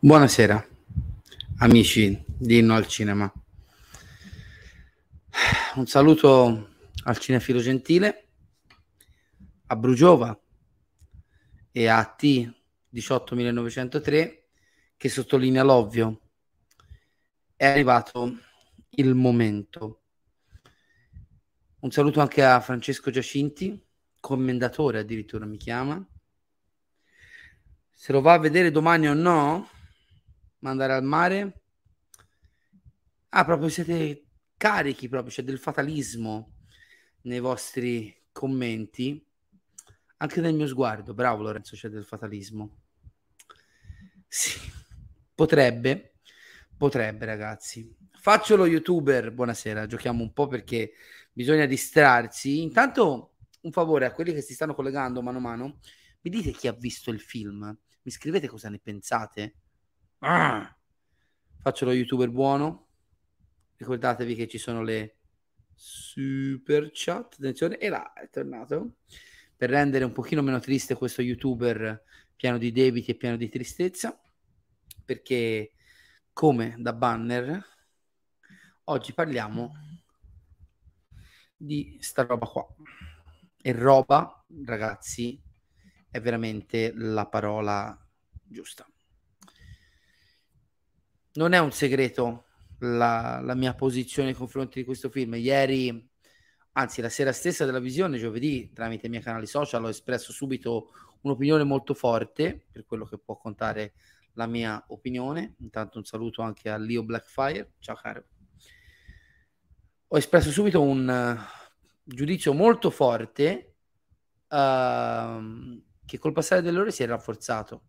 Buonasera, amici di Inno al Cinema. Un saluto al Cinefilo Gentile, a Brugiova e a T 18903 che sottolinea l'ovvio. È arrivato il momento. Un saluto anche a Francesco Giacinti, commendatore addirittura mi chiama. Se lo va a vedere domani o no, mandare al mare. Ah, proprio siete carichi, proprio c'è del fatalismo nei vostri commenti. Anche nel mio sguardo, bravo Lorenzo, c'è del fatalismo. Sì, potrebbe, potrebbe ragazzi. Faccio lo youtuber, buonasera, giochiamo un po' perché bisogna distrarsi. Intanto un favore a quelli che si stanno collegando mano a mano, mi dite chi ha visto il film, mi scrivete cosa ne pensate Ah. Faccio lo youtuber buono. Ricordatevi che ci sono le super chat. Attenzione, e là è tornato. Per rendere un pochino meno triste questo youtuber pieno di debiti e pieno di tristezza. Perché, come da banner, oggi parliamo di sta roba qua. E roba, ragazzi, è veramente la parola giusta non è un segreto la, la, mia posizione nei confronti di questo film. Ieri, anzi la sera stessa della visione, giovedì, tramite i miei canali social, ho espresso subito un'opinione molto forte, per quello che può contare la mia opinione. Intanto un saluto anche a Leo Blackfire. Ciao caro. Ho espresso subito un uh, giudizio molto forte uh, che col passare delle ore si è rafforzato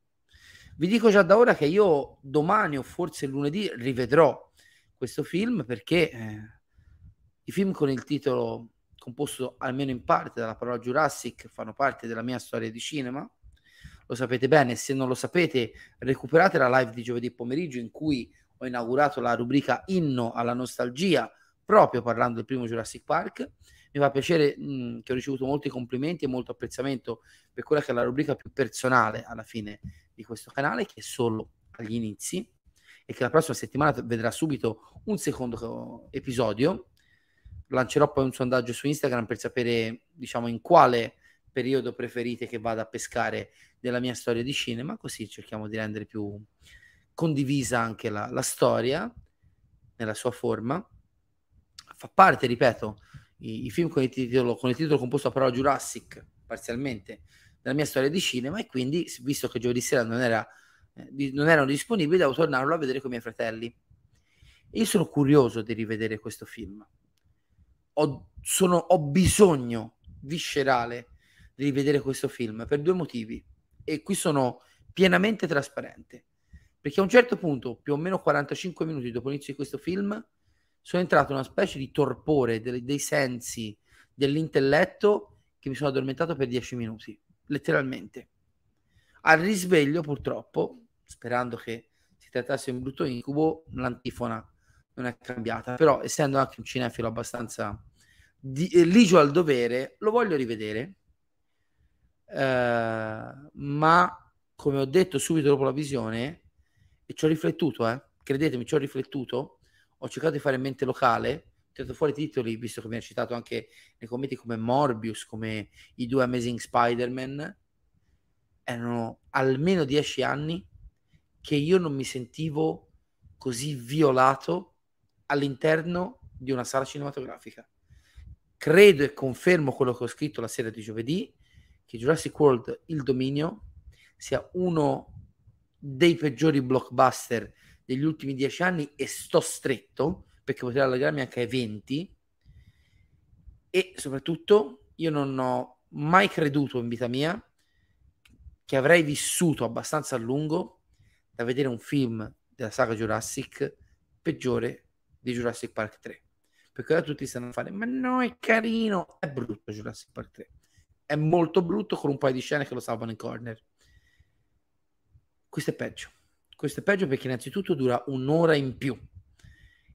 vi dico già da ora che io domani o forse lunedì rivedrò questo film perché eh, i film con il titolo composto almeno in parte dalla parola Jurassic fanno parte della mia storia di cinema. Lo sapete bene, se non lo sapete recuperate la live di giovedì pomeriggio in cui ho inaugurato la rubrica Inno alla nostalgia proprio parlando del primo Jurassic Park. Mi fa piacere mh, che ho ricevuto molti complimenti e molto apprezzamento per quella che è la rubrica più personale alla fine di questo canale che è solo agli inizi e che la prossima settimana vedrà subito un secondo episodio. Lancerò poi un sondaggio su Instagram per sapere, diciamo, in quale periodo preferite che vada a pescare della mia storia di cinema, così cerchiamo di rendere più condivisa anche la, la storia nella sua forma. Fa parte, ripeto, i, i film con il, titolo, con il titolo composto a parola Jurassic, parzialmente, della mia storia di cinema e quindi, visto che giovedì sera non, era, eh, non erano disponibili, devo tornarlo a vedere con i miei fratelli. io sono curioso di rivedere questo film. Ho, sono, ho bisogno viscerale di rivedere questo film per due motivi e qui sono pienamente trasparente. Perché a un certo punto, più o meno 45 minuti dopo l'inizio di questo film, sono entrato in una specie di torpore dei, dei sensi, dell'intelletto che mi sono addormentato per 10 minuti letteralmente. Al risveglio, purtroppo, sperando che si trattasse di un brutto incubo, l'antifona non è cambiata. Però, essendo anche un cinefilo abbastanza di, eh, ligio al dovere, lo voglio rivedere. Eh, ma, come ho detto subito dopo la visione, e ci ho riflettuto, eh, credetemi, ci ho riflettuto, ho cercato di fare mente locale tirato fuori titoli, visto che mi ha citato anche nei commenti come Morbius, come i due Amazing Spider-Man, erano almeno dieci anni che io non mi sentivo così violato all'interno di una sala cinematografica. Credo e confermo quello che ho scritto la sera di giovedì, che Jurassic World Il Dominio sia uno dei peggiori blockbuster degli ultimi dieci anni e sto stretto perché potrei allargarmi anche ai 20 e soprattutto io non ho mai creduto in vita mia che avrei vissuto abbastanza a lungo da vedere un film della saga Jurassic peggiore di Jurassic Park 3 perché ora tutti stanno a fare ma no è carino! È brutto Jurassic Park 3 è molto brutto con un paio di scene che lo salvano in corner. Questo è peggio questo è peggio perché innanzitutto dura un'ora in più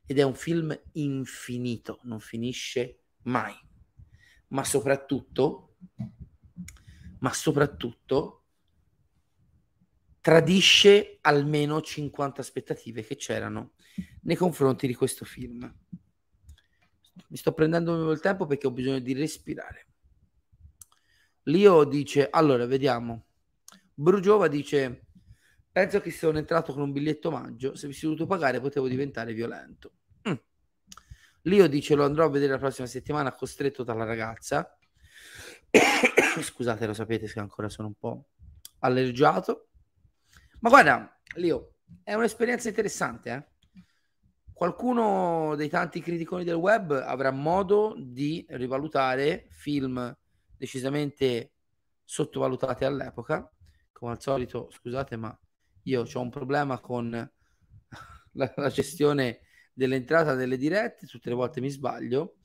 ed è un film infinito, non finisce mai. Ma soprattutto, ma soprattutto tradisce almeno 50 aspettative che c'erano nei confronti di questo film. Mi sto prendendo il tempo perché ho bisogno di respirare. Lio dice, allora vediamo. Brugiova dice, penso che sono entrato con un biglietto maggio, se avessi dovuto pagare potevo diventare violento. Mm. Lio dice, lo andrò a vedere la prossima settimana, costretto dalla ragazza. Scusate, lo sapete se ancora sono un po' allergiato. Ma guarda, Lio, è un'esperienza interessante, eh? Qualcuno dei tanti criticoni del web avrà modo di rivalutare film decisamente sottovalutati all'epoca. Come al solito, scusate, ma io ho un problema con la, la gestione dell'entrata delle dirette, tutte le volte mi sbaglio.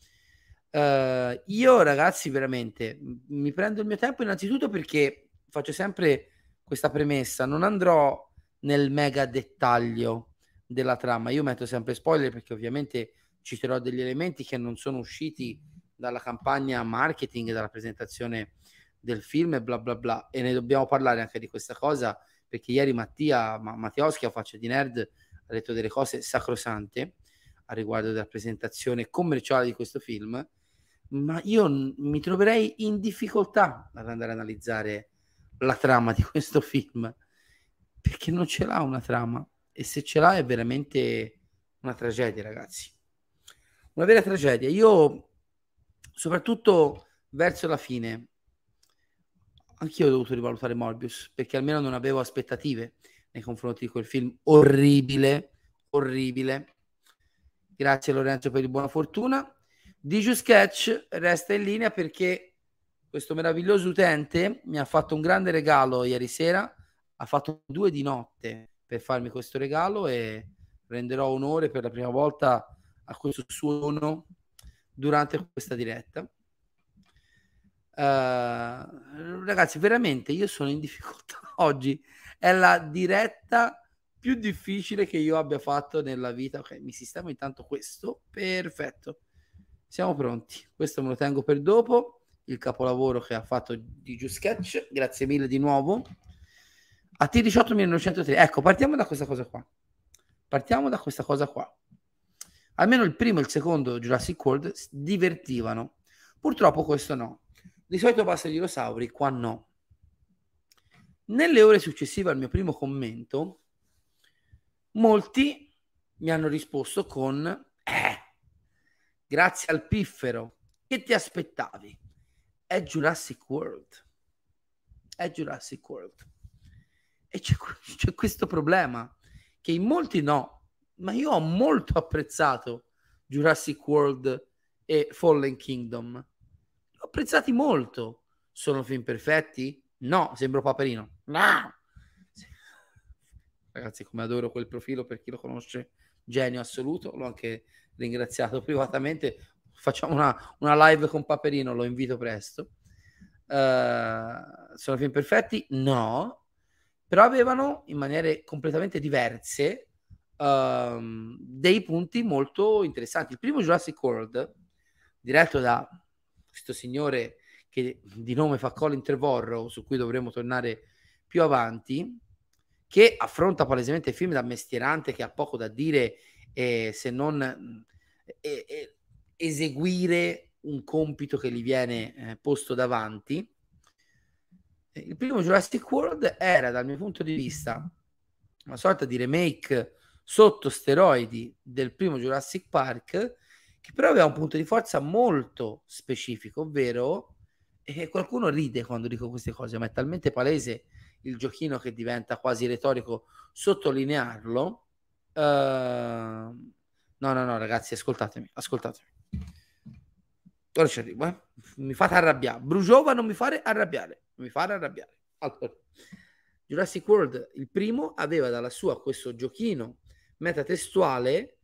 Uh, io ragazzi veramente mi prendo il mio tempo innanzitutto perché faccio sempre questa premessa, non andrò nel mega dettaglio della trama, io metto sempre spoiler perché ovviamente citerò degli elementi che non sono usciti dalla campagna marketing, dalla presentazione del film e bla bla bla e ne dobbiamo parlare anche di questa cosa perché ieri Mattia ma, Mattioschi a faccia di nerd ha detto delle cose sacrosante a riguardo della presentazione commerciale di questo film ma io n- mi troverei in difficoltà ad andare a analizzare la trama di questo film perché non ce l'ha una trama e se ce l'ha è veramente una tragedia ragazzi. Una vera tragedia. Io soprattutto verso la fine anch'io ho dovuto rivalutare Morbius perché almeno non avevo aspettative nei confronti di quel film orribile orribile. Grazie Lorenzo per il buona fortuna. Diju Sketch resta in linea perché questo meraviglioso utente mi ha fatto un grande regalo ieri sera, ha fatto due di notte per farmi questo regalo e renderò onore per la prima volta a questo suono durante questa diretta. Uh, ragazzi, veramente io sono in difficoltà oggi. È la diretta più difficile che io abbia fatto nella vita. Ok, mi sistemo intanto questo. Perfetto. Siamo pronti. Questo me lo tengo per dopo. Il capolavoro che ha fatto di Sketch. Grazie mille di nuovo. A T18 1903. Ecco, partiamo da questa cosa qua. Partiamo da questa cosa qua. Almeno il primo e il secondo Jurassic World divertivano. Purtroppo questo no. Di solito passa i dinosauri, qua no. Nelle ore successive al mio primo commento, molti mi hanno risposto con eh, grazie al piffero. Che ti aspettavi? È Jurassic World. È Jurassic World. E c'è, c'è questo problema che in molti no, ma io ho molto apprezzato Jurassic World e Fallen Kingdom. Apprezzati molto. Sono film perfetti? No, sembro Paperino. No. Ragazzi, come adoro quel profilo per chi lo conosce, genio assoluto. L'ho anche ringraziato privatamente. Facciamo una, una live con Paperino, lo invito presto. Uh, sono film perfetti? No, però avevano in maniere completamente diverse uh, dei punti molto interessanti. Il primo Jurassic World, diretto da questo signore che di nome fa Colin Trevorrow, su cui dovremo tornare più avanti, che affronta palesemente il film da mestierante che ha poco da dire eh, se non e, e eseguire un compito che gli viene eh, posto davanti. Il primo Jurassic World era, dal mio punto di vista, una sorta di remake sotto steroidi del primo Jurassic Park, che però aveva un punto di forza molto specifico, ovvero, e qualcuno ride quando dico queste cose, ma è talmente palese il giochino che diventa quasi retorico sottolinearlo. Uh, No, no, no, ragazzi, ascoltatemi, ascoltatemi. Ora ci arrivo, eh. Mi fate arrabbiare. Brugiova non mi fare arrabbiare. Non mi fare arrabbiare. Allora, Jurassic World, il primo, aveva dalla sua questo giochino metatestuale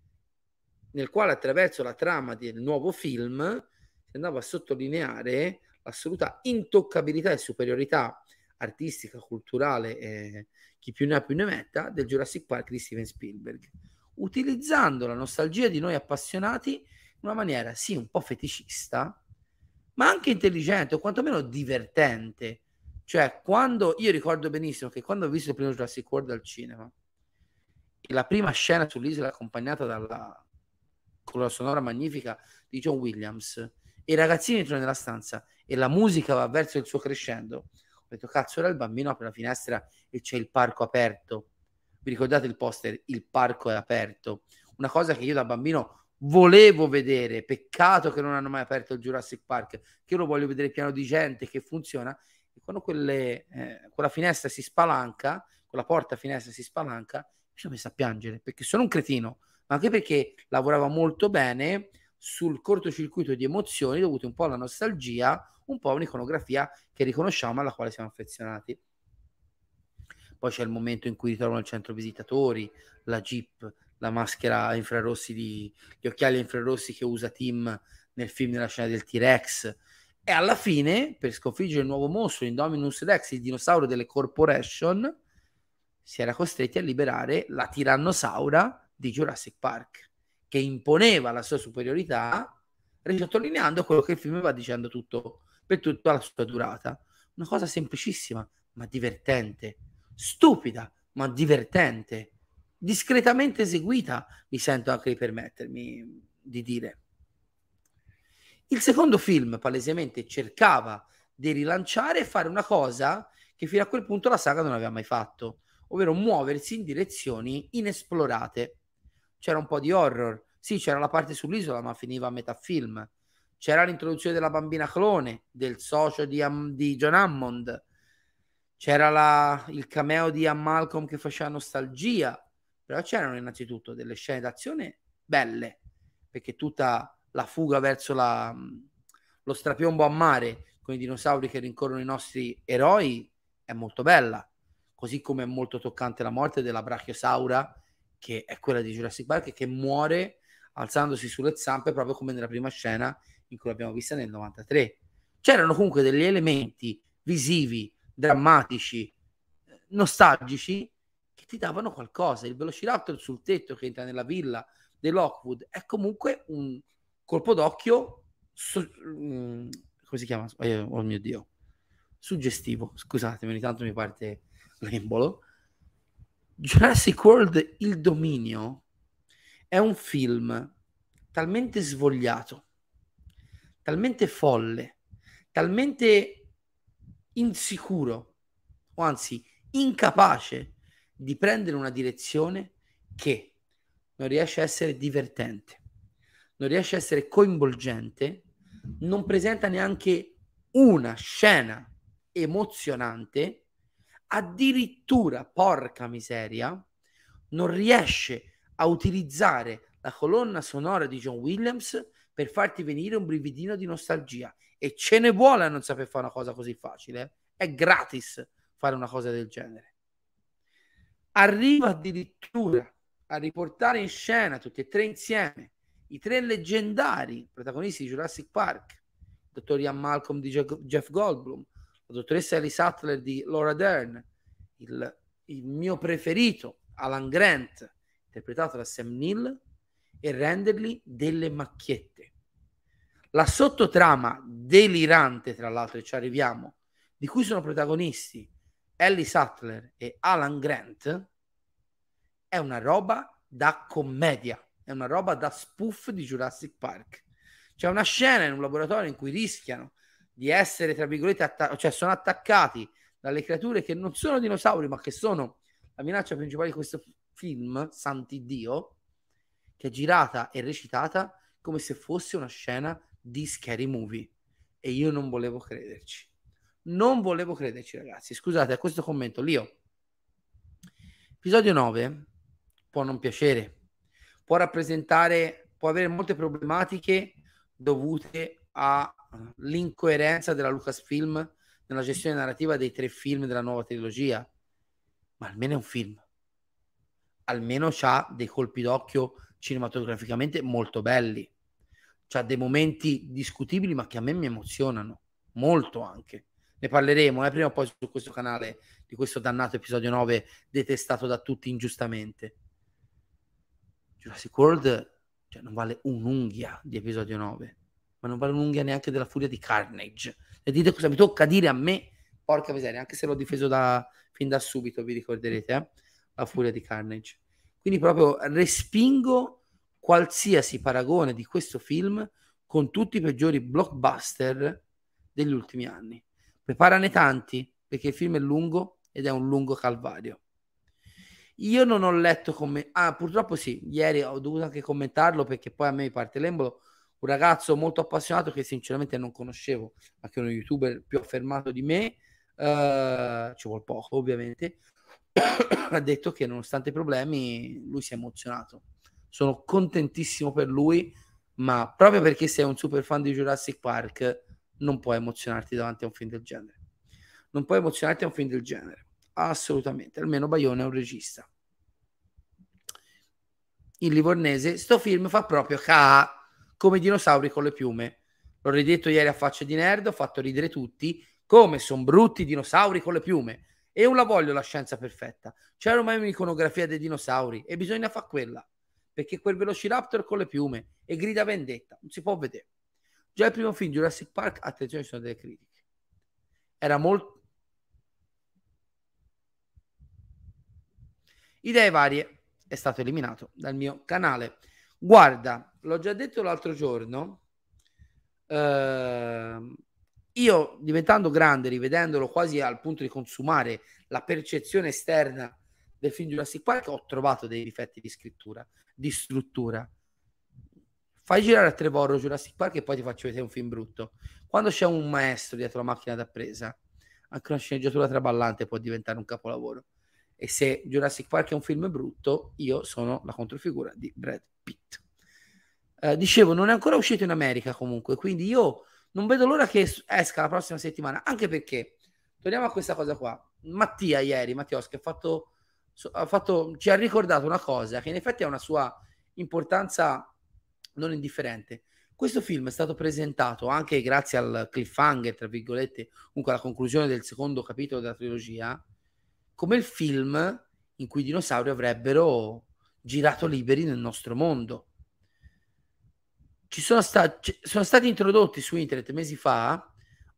nel quale attraverso la trama del nuovo film si andava a sottolineare l'assoluta intoccabilità e superiorità artistica, culturale, eh, chi più ne ha più ne metta, del Jurassic Park di Steven Spielberg utilizzando la nostalgia di noi appassionati in una maniera sì un po' feticista, ma anche intelligente o quantomeno divertente. Cioè, quando io ricordo benissimo che quando ho visto il primo Jurassic World al cinema, la prima scena sull'isola accompagnata dalla colonna sonora magnifica di John Williams, e i ragazzini entrano nella stanza e la musica va verso il suo crescendo, ho detto, cazzo, ora il bambino apre la finestra e c'è il parco aperto. Vi ricordate il poster? Il parco è aperto. Una cosa che io da bambino volevo vedere, peccato che non hanno mai aperto il Jurassic Park, che io lo voglio vedere pieno di gente, che funziona. E quando quelle, eh, quella finestra si spalanca, quella porta finestra si spalanca, mi sono messo a piangere, perché sono un cretino, ma anche perché lavorava molto bene sul cortocircuito di emozioni dovute un po' alla nostalgia un po' un'iconografia che riconosciamo alla quale siamo affezionati. Poi c'è il momento in cui ritrovano il centro visitatori, la Jeep, la maschera a infrarossi di, gli occhiali infrarossi che usa Tim nel film della scena del T-Rex. E alla fine, per sconfiggere il nuovo mostro, Indominus Rex, il dinosauro delle corporation, si era costretti a liberare la tirannosaura di Jurassic Park, che imponeva la sua superiorità, risottolineando quello che il film va dicendo tutto per tutta la sua durata. Una cosa semplicissima, ma divertente, stupida, ma divertente, discretamente eseguita, mi sento anche di permettermi di dire. Il secondo film palesemente cercava di rilanciare e fare una cosa che fino a quel punto la saga non aveva mai fatto, ovvero muoversi in direzioni inesplorate. C'era un po' di horror, sì, c'era la parte sull'isola, ma finiva a metà film. C'era l'introduzione della bambina clone, del socio di, di John Hammond, c'era la, il cameo di Am Malcolm che faceva nostalgia, però c'erano innanzitutto delle scene d'azione belle, perché tutta la fuga verso la, lo strapiombo a mare con i dinosauri che rincorrono i nostri eroi è molto bella, così come è molto toccante la morte della brachiosaura, che è quella di Jurassic Park, che muore alzandosi sulle zampe proprio come nella prima scena in cui l'abbiamo vista nel 93. C'erano comunque degli elementi visivi, drammatici, nostalgici che ti davano qualcosa. Il Velociraptor sul tetto che entra nella villa dell'Ockwood è comunque un colpo d'occhio so, um, come si chiama? Eh, oh mio Dio. Suggestivo, scusatemi, ogni tanto mi parte l'embolo. Jurassic World Il Dominio è un film talmente svogliato talmente folle, talmente insicuro, o anzi incapace di prendere una direzione che non riesce a essere divertente, non riesce a essere coinvolgente, non presenta neanche una scena emozionante, addirittura, porca miseria, non riesce a utilizzare la colonna sonora di John Williams per farti venire un brividino di nostalgia. E ce ne vuole a non saper fare una cosa così facile. È gratis fare una cosa del genere. Arriva addirittura a riportare in scena tutti e tre insieme i tre leggendari protagonisti di Jurassic Park, il dottor Ian Malcolm di Jeff Goldblum, la dottoressa Ellie Sattler di Laura Dern, il, il mio preferito Alan Grant, interpretato da Sam Neill, e renderli delle macchiette. La sottotrama delirante, tra l'altro, e ci arriviamo, di cui sono protagonisti Ellie Sattler e Alan Grant, è una roba da commedia, è una roba da spoof di Jurassic Park. C'è una scena in un laboratorio in cui rischiano di essere, tra virgolette, atta- cioè sono attaccati dalle creature che non sono dinosauri, ma che sono la minaccia principale di questo film, santi Dio, che è girata e recitata come se fosse una scena di scary movie. E io non volevo crederci. Non volevo crederci, ragazzi. Scusate, a questo commento, Lio. Episodio 9 può non piacere, può rappresentare, può avere molte problematiche dovute all'incoerenza della Lucasfilm nella gestione narrativa dei tre film della nuova trilogia. Ma almeno è un film. Almeno ha dei colpi d'occhio cinematograficamente molto belli. C'ha dei momenti discutibili, ma che a me mi emozionano molto anche. Ne parleremo eh, prima o poi su questo canale di questo dannato episodio 9 detestato da tutti ingiustamente. Jurassic World cioè, non vale un'unghia di episodio 9, ma non vale un'unghia neanche della furia di Carnage. E dite cosa mi tocca dire a me porca miseria, anche se l'ho difeso da, fin da subito, vi ricorderete, eh? la furia di Carnage. Quindi proprio respingo qualsiasi paragone di questo film con tutti i peggiori blockbuster degli ultimi anni. Preparane tanti perché il film è lungo ed è un lungo calvario. Io non ho letto come... Ah, purtroppo sì, ieri ho dovuto anche commentarlo perché poi a me parte l'embolo. Un ragazzo molto appassionato che sinceramente non conoscevo, ma che è uno youtuber più affermato di me, uh, ci vuole poco ovviamente, ha detto che nonostante i problemi lui si è emozionato. Sono contentissimo per lui, ma proprio perché sei un super fan di Jurassic Park non puoi emozionarti davanti a un film del genere. Non puoi emozionarti a un film del genere assolutamente, almeno Bayona è un regista. Il livornese, sto film fa proprio ca come i dinosauri con le piume. L'ho ridetto ieri a faccia di nerd, ho fatto ridere tutti, come sono brutti i dinosauri con le piume. E non la voglio la scienza perfetta. C'era ormai un'iconografia dei dinosauri e bisogna fare quella. Perché quel Velociraptor con le piume e grida vendetta, non si può vedere. Già il primo film Jurassic Park, attenzione, ci sono delle critiche. Era molto Idee varie è stato eliminato dal mio canale. Guarda, l'ho già detto l'altro giorno. Eh, io diventando grande, rivedendolo quasi al punto di consumare la percezione esterna del film Jurassic Park, ho trovato dei difetti di scrittura, di struttura. Fai girare a Trevorro Jurassic Park e poi ti faccio vedere un film brutto. Quando c'è un maestro dietro la macchina da presa, anche una sceneggiatura traballante può diventare un capolavoro. E se Jurassic Park è un film brutto, io sono la controfigura di Brad Pitt. Eh, dicevo, non è ancora uscito in America comunque, quindi io non vedo l'ora che esca la prossima settimana, anche perché, torniamo a questa cosa qua, Mattia ieri, Mattioschi, ha fatto, ha fatto, ci ha ricordato una cosa che in effetti ha una sua importanza non indifferente. Questo film è stato presentato anche grazie al cliffhanger, tra virgolette, comunque alla conclusione del secondo capitolo della trilogia, come il film in cui i dinosauri avrebbero girato liberi nel nostro mondo. Ci sono, sta- sono stati introdotti su internet mesi fa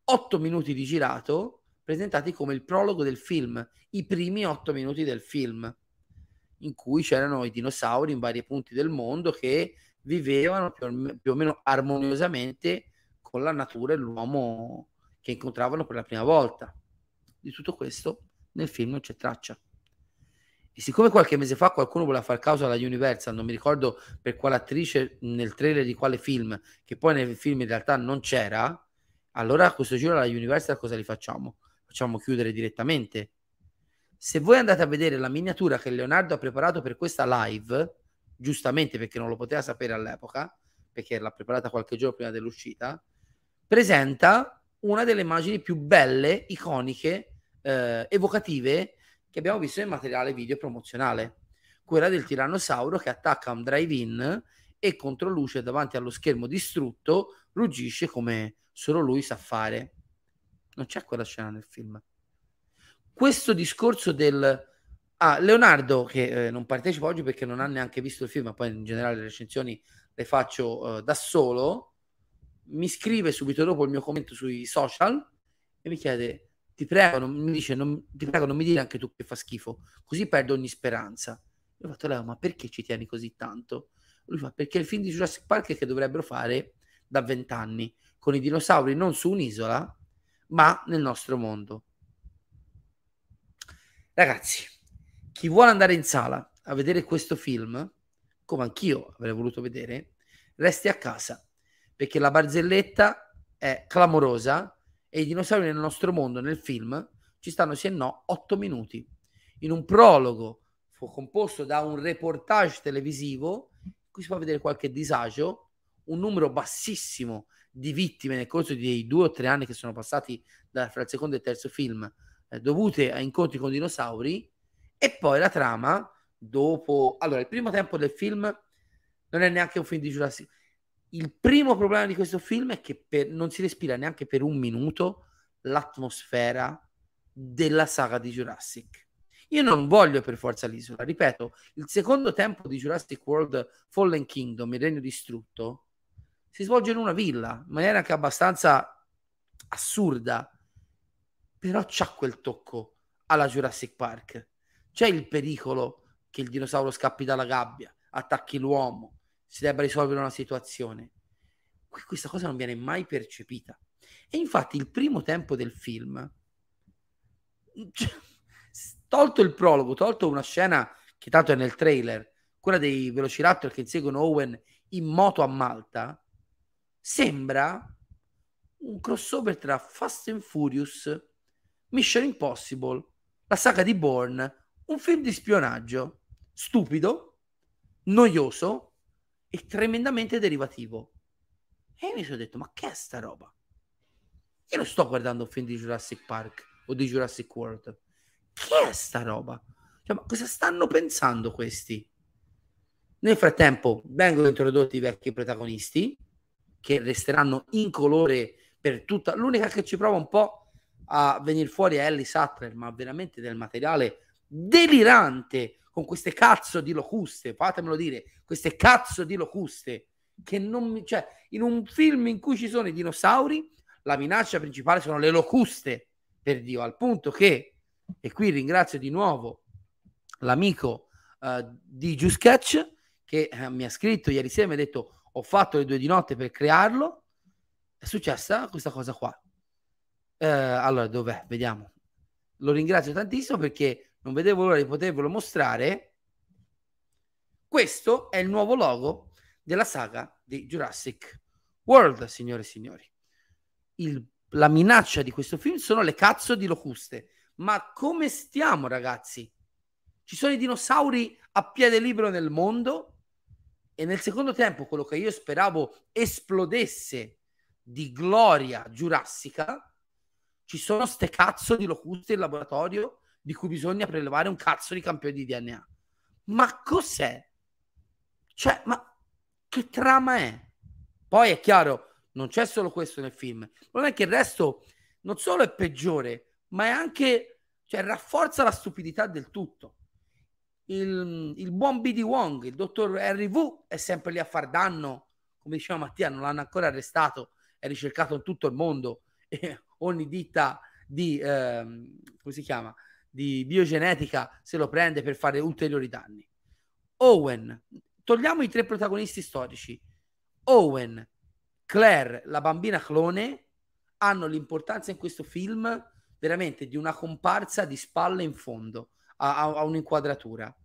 otto minuti di girato presentati come il prologo del film, i primi otto minuti del film, in cui c'erano i dinosauri in vari punti del mondo che vivevano più o, più o meno armoniosamente con la natura e l'uomo che incontravano per la prima volta. Di tutto questo nel film non c'è traccia. E siccome qualche mese fa qualcuno voleva far causa alla Universal, non mi ricordo per quale attrice nel trailer di quale film, che poi nel film in realtà non c'era, allora a questo giro alla Universal cosa li facciamo? Facciamo chiudere direttamente. Se voi andate a vedere la miniatura che Leonardo ha preparato per questa live, giustamente perché non lo poteva sapere all'epoca, perché l'ha preparata qualche giorno prima dell'uscita, presenta una delle immagini più belle, iconiche eh, evocative che abbiamo visto nel materiale video promozionale. Quella del tirannosauro che attacca un drive-in e contro luce davanti allo schermo distrutto ruggisce come solo lui sa fare. Non c'è quella scena nel film. Questo discorso del... Ah, Leonardo, che eh, non partecipa oggi perché non ha neanche visto il film, ma poi in generale le recensioni le faccio uh, da solo, mi scrive subito dopo il mio commento sui social e mi chiede ti prego, non, mi dice, non, ti prego, non mi dire anche tu che fa schifo, così perdo ogni speranza. Io ho fatto, Leo, ma perché ci tieni così tanto? Lui fa, perché il film di Jurassic Park è che dovrebbero fare da vent'anni, con i dinosauri non su un'isola, ma nel nostro mondo. Ragazzi, chi vuole andare in sala a vedere questo film, come anch'io avrei voluto vedere, resti a casa, perché la barzelletta è clamorosa, e i dinosauri nel nostro mondo, nel film, ci stanno sì e no 8 minuti. In un prologo fu composto da un reportage televisivo, qui si può vedere qualche disagio, un numero bassissimo di vittime nel corso dei due o tre anni che sono passati da, fra il secondo e il terzo film, eh, dovute a incontri con dinosauri, e poi la trama dopo... Allora, il primo tempo del film non è neanche un film di Jurassic il primo problema di questo film è che per, non si respira neanche per un minuto l'atmosfera della saga di Jurassic. Io non voglio per forza l'isola, ripeto, il secondo tempo di Jurassic World Fallen Kingdom, il regno distrutto, si svolge in una villa, in maniera anche abbastanza assurda. però c'ha quel tocco alla Jurassic Park. C'è il pericolo che il dinosauro scappi dalla gabbia, attacchi l'uomo, si debba risolvere una situazione. Qui questa cosa non viene mai percepita. E infatti il primo tempo del film, tolto il prologo, tolto una scena che tanto è nel trailer, quella dei Velociraptor che inseguono Owen in moto a Malta, sembra un crossover tra Fast and Furious, Mission Impossible, la saga di Bourne, un film di spionaggio stupido, noioso e tremendamente derivativo. E io mi sono detto, ma che è sta roba? Io non sto guardando film di Jurassic Park o di Jurassic World. Che è sta roba? Cioè, ma cosa stanno pensando questi? Nel frattempo vengono introdotti i vecchi protagonisti che resteranno incolore per tutta. L'unica che ci prova un po' a venire fuori è Ellie Sattler, ma veramente del materiale delirante con queste cazzo di locuste, fatemelo dire, queste cazzo di locuste che non mi, cioè, in un film in cui ci sono i dinosauri, la minaccia principale sono le locuste, per Dio, al punto che, e qui ringrazio di nuovo l'amico uh, di Giusketch che uh, mi ha scritto ieri sera, mi ha detto ho fatto le due di notte per crearlo, è successa questa cosa qua. Uh, allora, dov'è? Vediamo. Lo ringrazio tantissimo perché non vedevo l'ora di potervelo mostrare. Questo è il nuovo logo della saga di Jurassic World, signore e signori. Il, la minaccia di questo film sono le cazzo di locuste. Ma come stiamo, ragazzi? Ci sono i dinosauri a piede libero nel mondo e nel secondo tempo quello che io speravo esplodesse di gloria giurassica, ci sono ste cazzo di locuste in laboratorio di cui bisogna prelevare un cazzo di campione di DNA. Ma cos'è? Cioè, ma che trama è? Poi è chiaro, non c'è solo questo nel film. Non è che il resto non solo è peggiore, ma è anche, cioè, rafforza la stupidità del tutto. Il, il buon BD Wong, il dottor Harry Wu, è sempre lì a far danno. Come diceva Mattia, non l'hanno ancora arrestato, è ricercato in tutto il mondo. E ogni ditta di, ehm, come si chiama, di biogenetica se lo prende per fare ulteriori danni. Owen, togliamo i tre protagonisti storici. Owen, Claire, la bambina clone, hanno l'importanza in questo film veramente di una comparsa di spalle in fondo a, a, a un'inquadratura.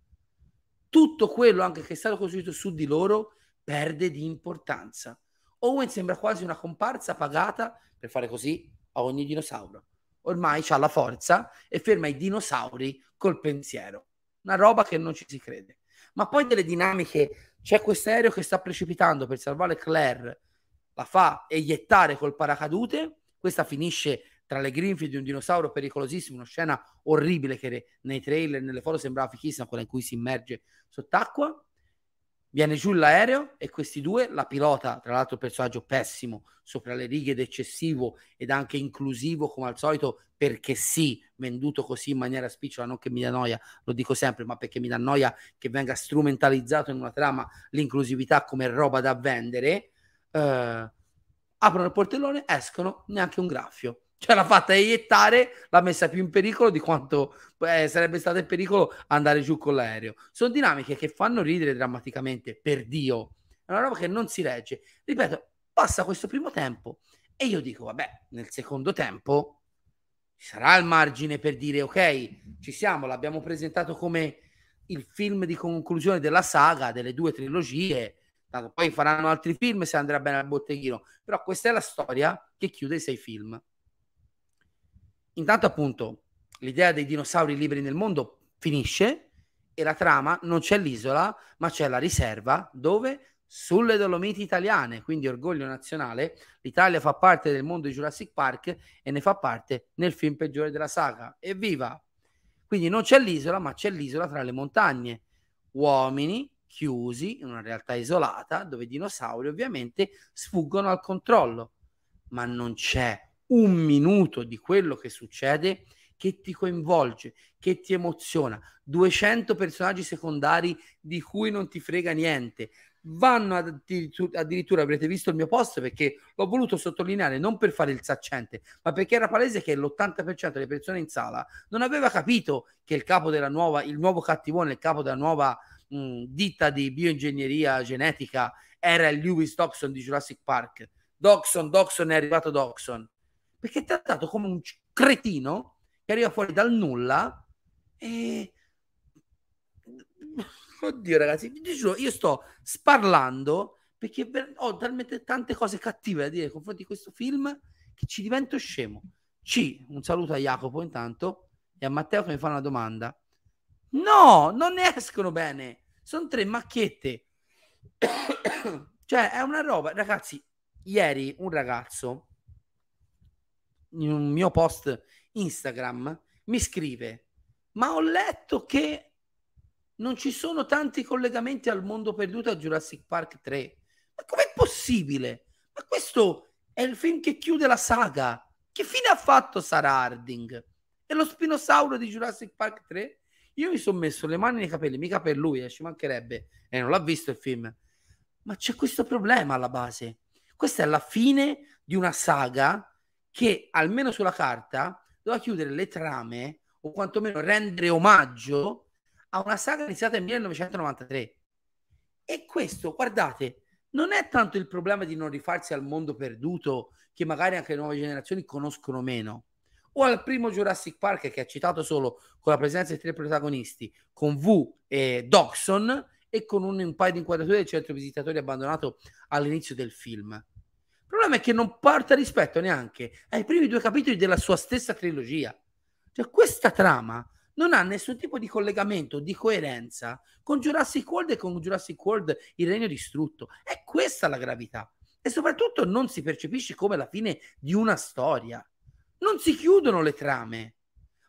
Tutto quello anche che è stato costruito su di loro perde di importanza. Owen sembra quasi una comparsa pagata per fare così a ogni dinosauro. Ormai ha la forza e ferma i dinosauri col pensiero. Una roba che non ci si crede ma poi delle dinamiche. C'è questo aereo che sta precipitando per salvare Claire, la fa eiettare col paracadute. Questa finisce tra le grinfie di un dinosauro pericolosissimo, una scena orribile che nei trailer, nelle foto sembrava fichissima, quella in cui si immerge sott'acqua viene giù l'aereo e questi due, la pilota, tra l'altro personaggio pessimo, sopra le righe ed eccessivo ed anche inclusivo come al solito, perché sì, venduto così in maniera spicciola, non che mi dà noia, lo dico sempre, ma perché mi dà noia che venga strumentalizzato in una trama l'inclusività come roba da vendere, eh, aprono il portellone, escono, neanche un graffio cioè l'ha fatta eiettare, l'ha messa più in pericolo di quanto eh, sarebbe stato in pericolo andare giù con l'aereo. Sono dinamiche che fanno ridere drammaticamente, per Dio. È una roba che non si regge. Ripeto, passa questo primo tempo e io dico, vabbè, nel secondo tempo ci sarà il margine per dire, ok, ci siamo, l'abbiamo presentato come il film di conclusione della saga, delle due trilogie, poi faranno altri film se andrà bene al botteghino, però questa è la storia che chiude i sei film intanto appunto l'idea dei dinosauri liberi nel mondo finisce e la trama non c'è l'isola, ma c'è la riserva dove sulle Dolomiti italiane, quindi orgoglio nazionale, l'Italia fa parte del mondo di Jurassic Park e ne fa parte nel film peggiore della saga. Evviva! Quindi non c'è l'isola, ma c'è l'isola tra le montagne. Uomini chiusi in una realtà isolata dove i dinosauri ovviamente sfuggono al controllo, ma non c'è un minuto di quello che succede che ti coinvolge, che ti emoziona, 200 personaggi secondari di cui non ti frega niente, vanno addirittura, addirittura, avrete visto il mio post perché l'ho voluto sottolineare non per fare il saccente, ma perché era palese che l'80% delle persone in sala non aveva capito che il capo della nuova, il nuovo cattivone, il capo della nuova mh, ditta di bioingegneria genetica era il Lewis Dobson di Jurassic Park. Doxon, Doxon è arrivato Doxon. Perché è trattato come un cretino che arriva fuori dal nulla e Oddio, ragazzi, vi giuro, io sto sparlando perché ho talmente tante cose cattive da dire nei confronti di questo film che ci divento scemo. C, un saluto a Jacopo intanto e a Matteo che mi fa una domanda. No, non ne escono bene. Sono tre macchiette. cioè, è una roba. Ragazzi, ieri un ragazzo in un mio post Instagram mi scrive: Ma ho letto che non ci sono tanti collegamenti al mondo perduto a Jurassic Park 3. Ma com'è possibile? Ma questo è il film che chiude la saga. Che fine ha fatto Sarah Harding? È lo spinosauro di Jurassic Park 3? Io mi sono messo le mani nei capelli, mica per lui, eh, ci mancherebbe, e eh, non l'ha visto il film. Ma c'è questo problema alla base. Questa è la fine di una saga che, almeno sulla carta, doveva chiudere le trame o quantomeno rendere omaggio a una saga iniziata nel 1993. E questo, guardate, non è tanto il problema di non rifarsi al mondo perduto che magari anche le nuove generazioni conoscono meno, o al primo Jurassic Park che ha citato solo con la presenza di tre protagonisti, con V e Doxon e con un, un paio di inquadrature del centro visitatori abbandonato all'inizio del film. Il problema è che non porta rispetto neanche ai primi due capitoli della sua stessa trilogia. Cioè, questa trama non ha nessun tipo di collegamento, di coerenza con Jurassic World e con Jurassic World il regno distrutto. È questa la gravità. E soprattutto non si percepisce come la fine di una storia. Non si chiudono le trame.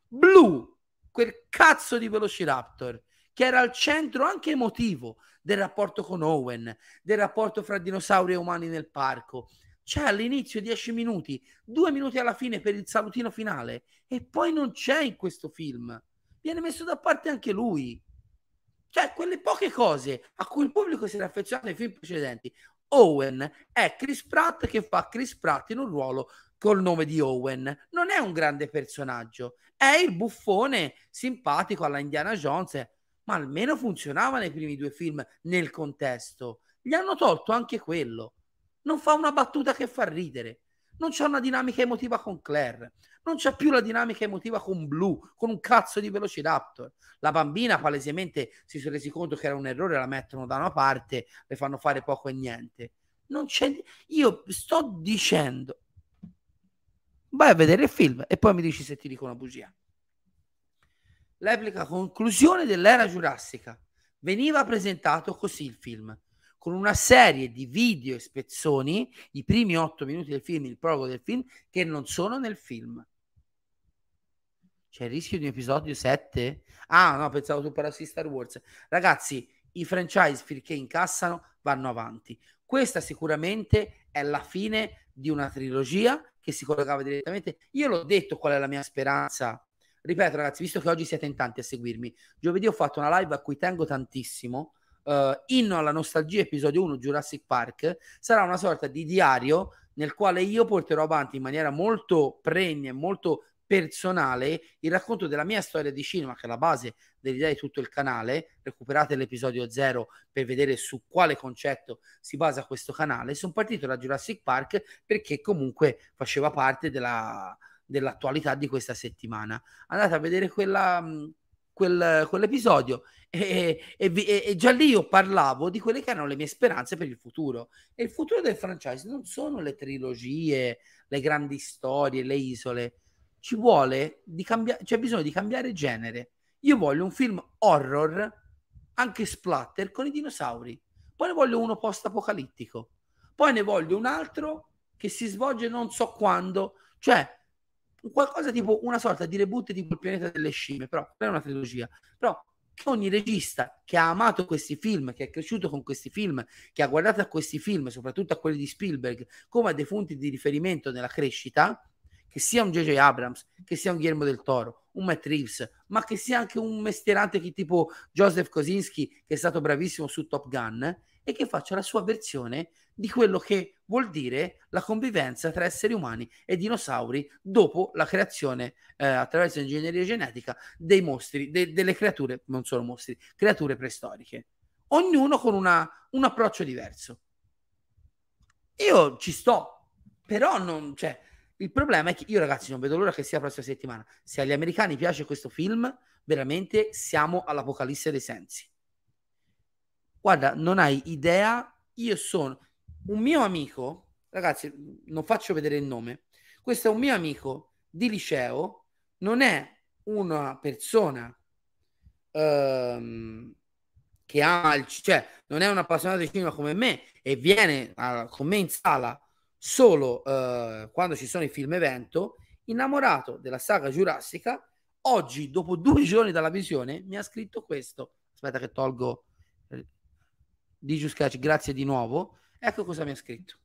Blue, quel cazzo di Velociraptor, che era al centro anche emotivo del rapporto con Owen, del rapporto fra dinosauri e umani nel parco. C'è all'inizio 10 minuti, due minuti alla fine per il salutino finale e poi non c'è in questo film viene messo da parte anche lui. Cioè, quelle poche cose a cui il pubblico si era affezionato nei film precedenti. Owen è Chris Pratt che fa Chris Pratt in un ruolo col nome di Owen. Non è un grande personaggio, è il buffone simpatico alla Indiana Jones, ma almeno funzionava nei primi due film nel contesto. Gli hanno tolto anche quello. Non fa una battuta che fa ridere. Non c'è una dinamica emotiva con Claire non c'è più la dinamica emotiva con Blue, con un cazzo di Velociraptor. La bambina palesemente si sono resi conto che era un errore, la mettono da una parte, le fanno fare poco e niente. Non c'è... Io sto dicendo... Vai a vedere il film e poi mi dici se ti dico una bugia. L'epica conclusione dell'era giurassica. Veniva presentato così il film con una serie di video e spezzoni, i primi otto minuti del film, il prologo del film, che non sono nel film. C'è il rischio di un episodio 7? Ah, no, pensavo tu parlassi Star Wars. Ragazzi, i franchise finché incassano vanno avanti. Questa sicuramente è la fine di una trilogia che si collegava direttamente. Io l'ho detto qual è la mia speranza. Ripeto, ragazzi, visto che oggi siete in tanti a seguirmi, giovedì ho fatto una live a cui tengo tantissimo. Uh, Inno alla nostalgia, episodio 1, Jurassic Park. Sarà una sorta di diario nel quale io porterò avanti in maniera molto pregna e molto personale il racconto della mia storia di cinema, che è la base dell'idea di tutto il canale. Recuperate l'episodio 0 per vedere su quale concetto si basa questo canale. Sono partito da Jurassic Park perché comunque faceva parte della, dell'attualità di questa settimana. Andate a vedere quella, quel, quell'episodio e, e, e, già lì io parlavo di quelle che erano le mie speranze per il futuro. E il futuro del franchise non sono le trilogie, le grandi storie, le isole ci vuole di cambiare, c'è bisogno di cambiare genere. Io voglio un film horror, anche splatter, con i dinosauri. Poi ne voglio uno post-apocalittico. Poi ne voglio un altro che si svolge non so quando. Cioè, qualcosa tipo una sorta di reboot di quel pianeta delle scimmie, però è una trilogia. Però che ogni regista che ha amato questi film, che è cresciuto con questi film, che ha guardato a questi film, soprattutto a quelli di Spielberg, come a dei punti di riferimento nella crescita, che sia un J.J. Abrams, che sia un Guillermo del Toro, un Matt Reeves, ma che sia anche un mestierante che tipo Joseph Kosinski, che è stato bravissimo su Top Gun, e che faccia la sua versione di quello che vuol dire la convivenza tra esseri umani e dinosauri dopo la creazione eh, attraverso l'ingegneria genetica dei mostri, de- delle creature, non solo mostri, creature preistoriche. Ognuno con una, un approccio diverso. Io ci sto, però non, cioè, il problema è che io ragazzi non vedo l'ora che sia la prossima settimana. Se agli americani piace questo film, veramente siamo all'apocalisse dei sensi. Guarda, non hai idea, io sono un mio amico, ragazzi, non faccio vedere il nome, questo è un mio amico di liceo, non è una persona ehm, che ama il cioè non è un appassionato di cinema come me e viene a, con me in sala solo eh, quando ci sono i film evento, innamorato della saga giurassica, oggi dopo due giorni dalla visione mi ha scritto questo. Aspetta che tolgo di Sketch, grazie di nuovo. Ecco cosa mi ha scritto.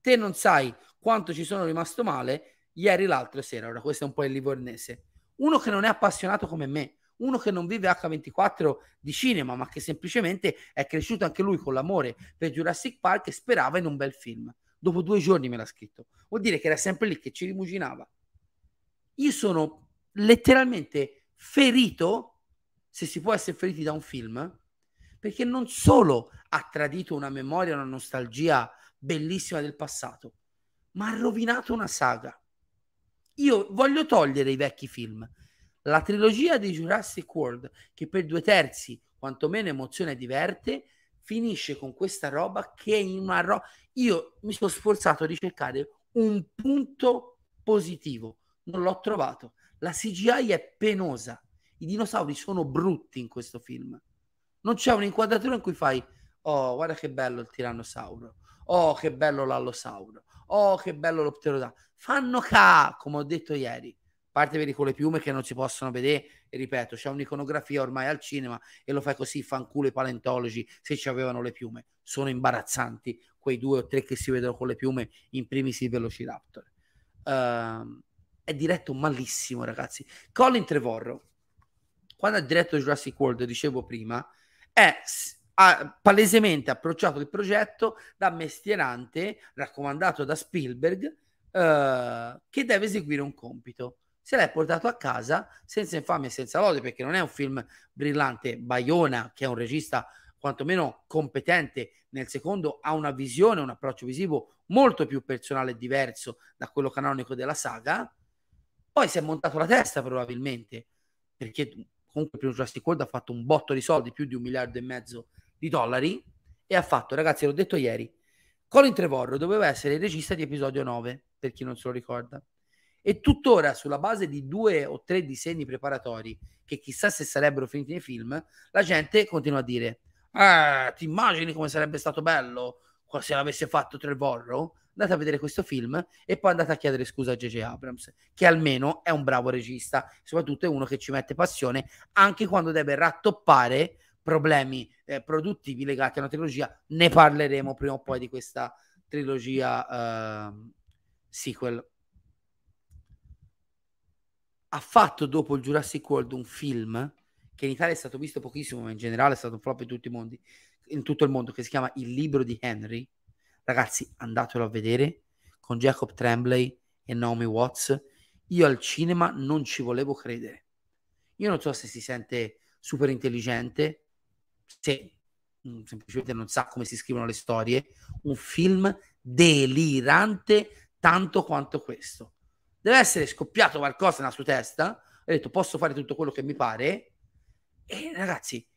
Te non sai quanto ci sono rimasto male ieri l'altro sera. Ora questo è un po' il livornese. Uno che non è appassionato come me, uno che non vive H24 di cinema, ma che semplicemente è cresciuto anche lui con l'amore per Jurassic Park e sperava in un bel film. Dopo due giorni me l'ha scritto. Vuol dire che era sempre lì che ci rimuginava. Io sono letteralmente ferito, se si può essere feriti da un film, perché non solo ha tradito una memoria, una nostalgia bellissima del passato, ma ha rovinato una saga. Io voglio togliere i vecchi film. La trilogia di Jurassic World, che per due terzi quantomeno emozione e diverte, finisce con questa roba che è in una roba... Io mi sono sforzato di cercare un punto positivo, non l'ho trovato. La CGI è penosa, i dinosauri sono brutti in questo film. Non c'è un'inquadratura in cui fai, oh, guarda che bello il tirannosauro, oh, che bello l'allosauro, oh, che bello l'opterodattilo. Fanno ca, come ho detto ieri. Partevi con le piume che non si possono vedere, e ripeto, c'è un'iconografia ormai al cinema e lo fai così, fanculo i paleontologi se ci avevano le piume. Sono imbarazzanti quei due o tre che si vedono con le piume, in primis il Velociraptor. Uh, è diretto malissimo, ragazzi. Colin Trevorrow, quando ha diretto Jurassic World, dicevo prima, è ha palesemente approcciato il progetto da mestierante raccomandato da Spielberg eh, che deve eseguire un compito. Se l'è portato a casa senza infamia e senza lode, perché non è un film brillante. Bayona, che è un regista quantomeno competente nel secondo, ha una visione, un approccio visivo molto più personale e diverso da quello canonico della saga. Poi si è montato la testa probabilmente, perché comunque il primo Jurassic World ha fatto un botto di soldi, più di un miliardo e mezzo di dollari, e ha fatto, ragazzi, l'ho detto ieri, Colin Trevorrow doveva essere il regista di episodio 9, per chi non se lo ricorda. E tuttora, sulla base di due o tre disegni preparatori, che chissà se sarebbero finiti nei film, la gente continua a dire: Ah, ti immagini come sarebbe stato bello se l'avesse fatto Trevorrow? Andate a vedere questo film e poi andate a chiedere scusa a J.J. Abrams, che almeno è un bravo regista, soprattutto è uno che ci mette passione anche quando deve rattoppare problemi eh, produttivi legati a una trilogia. Ne parleremo prima o poi di questa trilogia uh, sequel. Ha fatto dopo il Jurassic World un film che in Italia è stato visto pochissimo, ma in generale è stato flop in, tutti i mondi, in tutto il mondo, che si chiama Il libro di Henry, Ragazzi, andatelo a vedere con Jacob Tremblay e Naomi Watts. Io al cinema non ci volevo credere. Io non so se si sente super intelligente, se mm, semplicemente non sa come si scrivono le storie. Un film delirante tanto quanto questo. Deve essere scoppiato qualcosa nella sua testa. Ha detto posso fare tutto quello che mi pare. E ragazzi,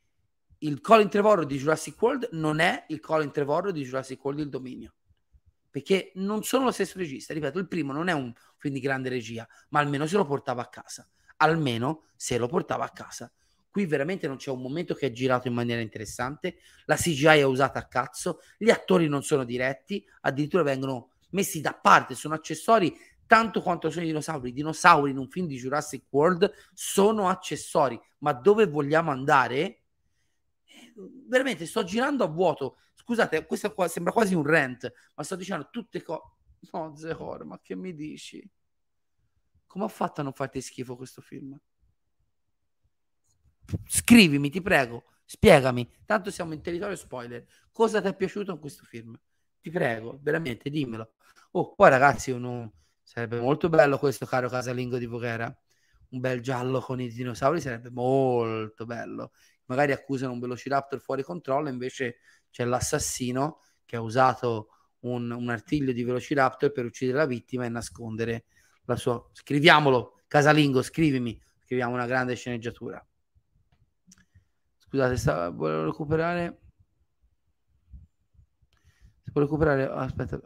il Colin Trevorrow di Jurassic World non è il Colin Trevorrow di Jurassic World il dominio perché non sono lo stesso regista ripeto il primo non è un film di grande regia ma almeno se lo portava a casa almeno se lo portava a casa qui veramente non c'è un momento che è girato in maniera interessante la CGI è usata a cazzo gli attori non sono diretti addirittura vengono messi da parte sono accessori tanto quanto sono i dinosauri. I dinosauri in un film di Jurassic World sono accessori, ma dove vogliamo andare? Veramente sto girando a vuoto. Scusate, questo qua sembra quasi un rant, ma sto dicendo tutte cose. No, Zehor, ma che mi dici? Come ha fatto a non farti schifo questo film? Scrivimi, ti prego, Spiegami, tanto siamo in territorio spoiler. Cosa ti è piaciuto in questo film? Ti prego, veramente, dimmelo. Oh, poi ragazzi, uno... sarebbe molto bello questo caro casalingo di Voghera. Un bel giallo con i dinosauri sarebbe molto bello. Magari accusano un Velociraptor fuori controllo, invece c'è l'assassino che ha usato un, un artiglio di Velociraptor per uccidere la vittima e nascondere la sua... Scriviamolo, casalingo, scrivimi. Scriviamo una grande sceneggiatura. Scusate, stavo, volevo recuperare. Si può recuperare. Aspetta,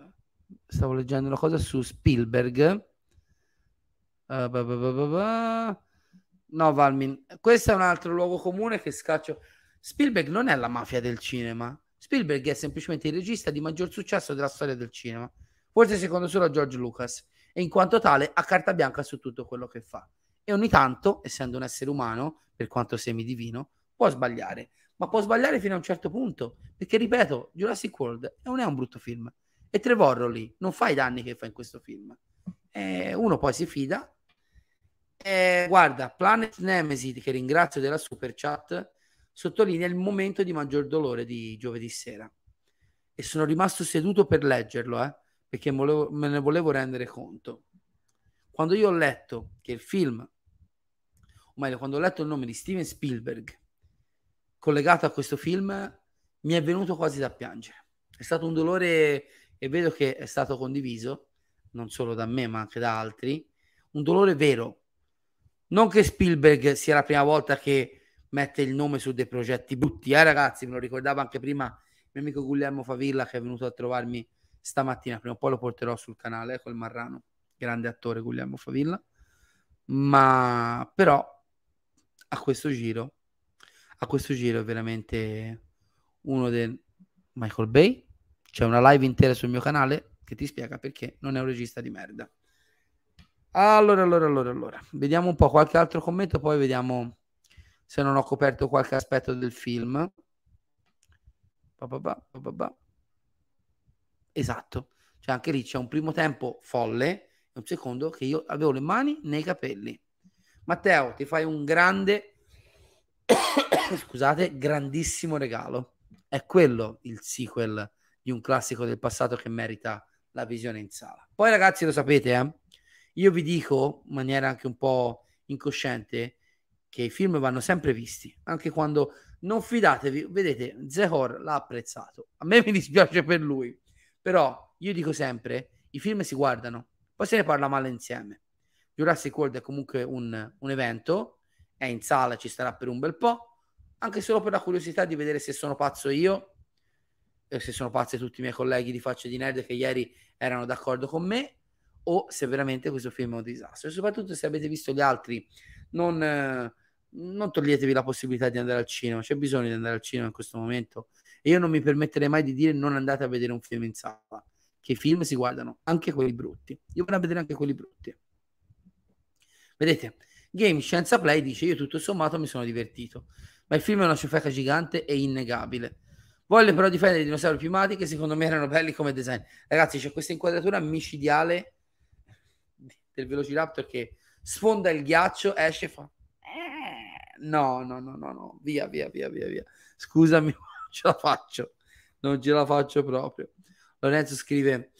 stavo leggendo una cosa su Spielberg. Uh, bah, bah, bah, no, Valmin, questo è un altro luogo comune che scaccio. Spielberg non è la mafia del cinema. Spielberg è semplicemente il regista di maggior successo della storia del cinema, forse secondo solo George Lucas, e in quanto tale ha carta bianca su tutto quello che fa. E ogni tanto, essendo un essere umano, per quanto semidivino, può sbagliare, ma può sbagliare fino a un certo punto, perché ripeto, Jurassic World non è un brutto film e Trevorrow lì non fa i danni che fa in questo film. Eh, uno poi si fida. Eh, guarda, Planet Nemesis, che ringrazio della super chat, sottolinea il momento di maggior dolore di giovedì sera. E sono rimasto seduto per leggerlo, eh, perché volevo, me ne volevo rendere conto. Quando io ho letto che il film, o meglio, quando ho letto il nome di Steven Spielberg, collegato a questo film mi è venuto quasi da piangere. È stato un dolore e vedo che è stato condiviso non solo da me ma anche da altri, un dolore vero. Non che Spielberg sia la prima volta che mette il nome su dei progetti brutti, eh ragazzi, me lo ricordavo anche prima il mio amico Guglielmo Favilla che è venuto a trovarmi stamattina, prima o poi lo porterò sul canale eh, col Marrano, grande attore Guglielmo Favilla, ma però a questo giro a questo giro è veramente uno del Michael Bay. C'è una live intera sul mio canale che ti spiega perché non è un regista di merda. Allora, allora, allora, allora. Vediamo un po' qualche altro commento, poi vediamo se non ho coperto qualche aspetto del film. Esatto. Cioè anche lì c'è un primo tempo folle e un secondo che io avevo le mani nei capelli. Matteo, ti fai un grande scusate, grandissimo regalo. È quello il sequel di un classico del passato che merita la visione in sala. Poi ragazzi lo sapete, eh? Io vi dico in maniera anche un po' incosciente che i film vanno sempre visti, anche quando non fidatevi, vedete, Zehor l'ha apprezzato, a me mi dispiace per lui, però io dico sempre, i film si guardano, poi se ne parla male insieme. Jurassic World è comunque un, un evento, è in sala, ci starà per un bel po', anche solo per la curiosità di vedere se sono pazzo io e se sono pazzi tutti i miei colleghi di facce di nerd che ieri erano d'accordo con me o se veramente questo film è un disastro e soprattutto se avete visto gli altri non, eh, non toglietevi la possibilità di andare al cinema c'è bisogno di andare al cinema in questo momento e io non mi permetterei mai di dire non andate a vedere un film in sala che i film si guardano anche quelli brutti io vado a vedere anche quelli brutti vedete Game Scienza Play dice io tutto sommato mi sono divertito ma il film è una ciofeca gigante e innegabile. Voglio però difendere i dinosauri primati che secondo me erano belli come design. Ragazzi, c'è questa inquadratura micidiale del Velociraptor che sfonda il ghiaccio, esce e fa... No, no, no, no, no, via, via, via, via, via. Scusami, non ce la faccio. Non ce la faccio proprio. Lorenzo scrive...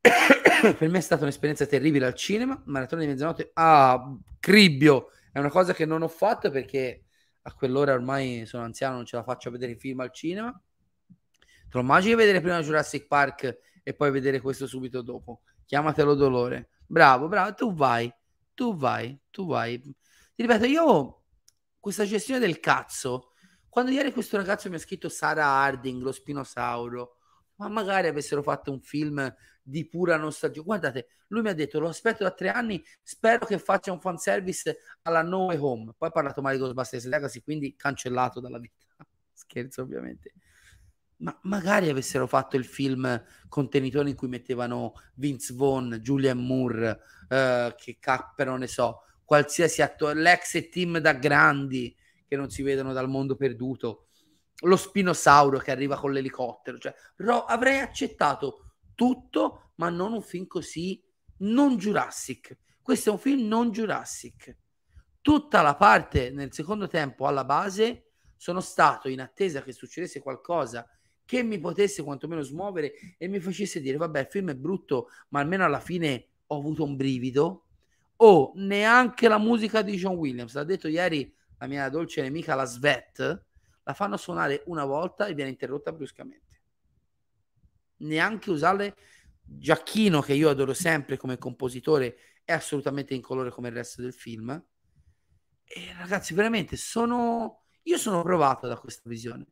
per me è stata un'esperienza terribile al cinema. Maratona di mezzanotte. Ah, cribbio. È una cosa che non ho fatto perché a quell'ora ormai sono anziano, non ce la faccio a vedere i film al cinema. Te lo immagini vedere prima Jurassic Park e poi vedere questo subito dopo? Chiamatelo dolore. Bravo, bravo, tu vai, tu vai, tu vai. Ti ripeto, io questa gestione del cazzo, quando ieri questo ragazzo mi ha scritto Sara Harding, lo spinosauro, ma magari avessero fatto un film di pura nostalgia. Guardate, lui mi ha detto: Lo aspetto da tre anni. Spero che faccia un fanservice alla No Way Home. Poi ha parlato male di Ghostbusters Legacy, quindi cancellato dalla vita. Scherzo, ovviamente. Ma magari avessero fatto il film contenitore in cui mettevano Vince Vaughn, Julian Moore, eh, che cappero, ne so, qualsiasi attore, l'ex team da grandi che non si vedono dal mondo perduto, lo spinosauro che arriva con l'elicottero. Cioè, ro- avrei accettato tutto, ma non un film così non Jurassic. Questo è un film non Jurassic. Tutta la parte nel secondo tempo alla base sono stato in attesa che succedesse qualcosa che mi potesse quantomeno smuovere e mi facesse dire vabbè il film è brutto ma almeno alla fine ho avuto un brivido. O neanche la musica di John Williams l'ha detto ieri la mia dolce nemica la Svet la fanno suonare una volta e viene interrotta bruscamente. Neanche usarle. Giacchino che io adoro sempre come compositore è assolutamente in colore come il resto del film. E ragazzi veramente sono io sono provato da questa visione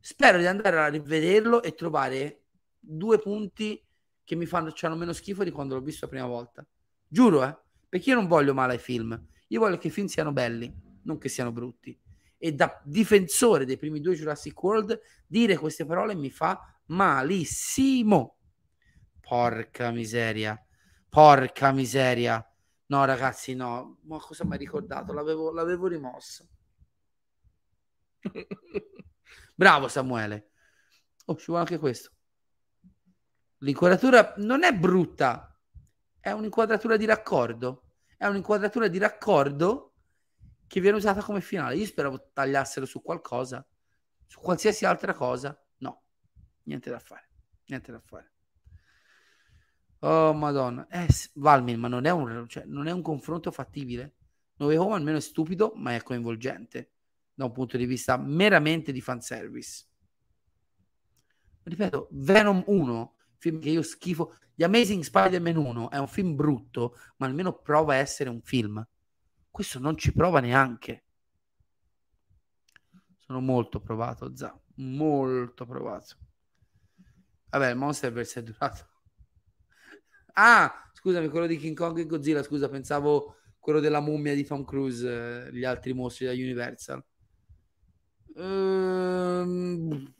spero di andare a rivederlo e trovare due punti che mi fanno c'hanno meno schifo di quando l'ho visto la prima volta giuro eh perché io non voglio male ai film io voglio che i film siano belli non che siano brutti e da difensore dei primi due Jurassic World dire queste parole mi fa malissimo Porca miseria. Porca miseria. No, ragazzi, no. Ma cosa mi hai ricordato? L'avevo, l'avevo rimosso. Bravo Samuele. Oh, ci vuole anche questo. L'inquadratura non è brutta, è un'inquadratura di raccordo. È un'inquadratura di raccordo che viene usata come finale. Io speravo tagliassero su qualcosa, su qualsiasi altra cosa. No, niente da fare. Niente da fare. Oh, madonna. Eh, Valmin, ma non è, un, cioè, non è un confronto fattibile. Nove Home almeno è stupido, ma è coinvolgente da un punto di vista meramente di fanservice. Ripeto, Venom 1, film che io schifo. The Amazing Spider-Man 1 è un film brutto, ma almeno prova a essere un film. Questo non ci prova neanche. Sono molto provato, Za. Molto provato. Vabbè, il Monsterverse è durato Ah, scusami, quello di King Kong e Godzilla, scusa, pensavo quello della mummia di Tom Cruise, eh, gli altri mostri da Universal. Ehm,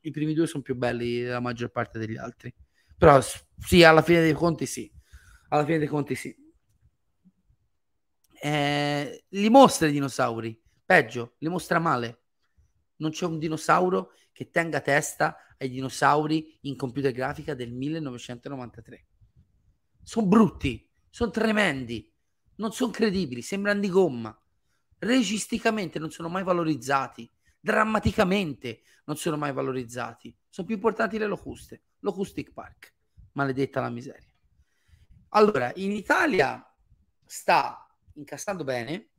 I primi due sono più belli della maggior parte degli altri. Però sì, alla fine dei conti sì. Alla fine dei conti sì. Eh, li mostra i dinosauri. Peggio, li mostra male. Non c'è un dinosauro che tenga testa ai dinosauri in computer grafica del 1993 sono brutti, sono tremendi, non sono credibili, sembrano di gomma. Registicamente non sono mai valorizzati, drammaticamente non sono mai valorizzati. Sono più importanti le locuste, Locustic Park, maledetta la miseria. Allora, in Italia sta incassando bene.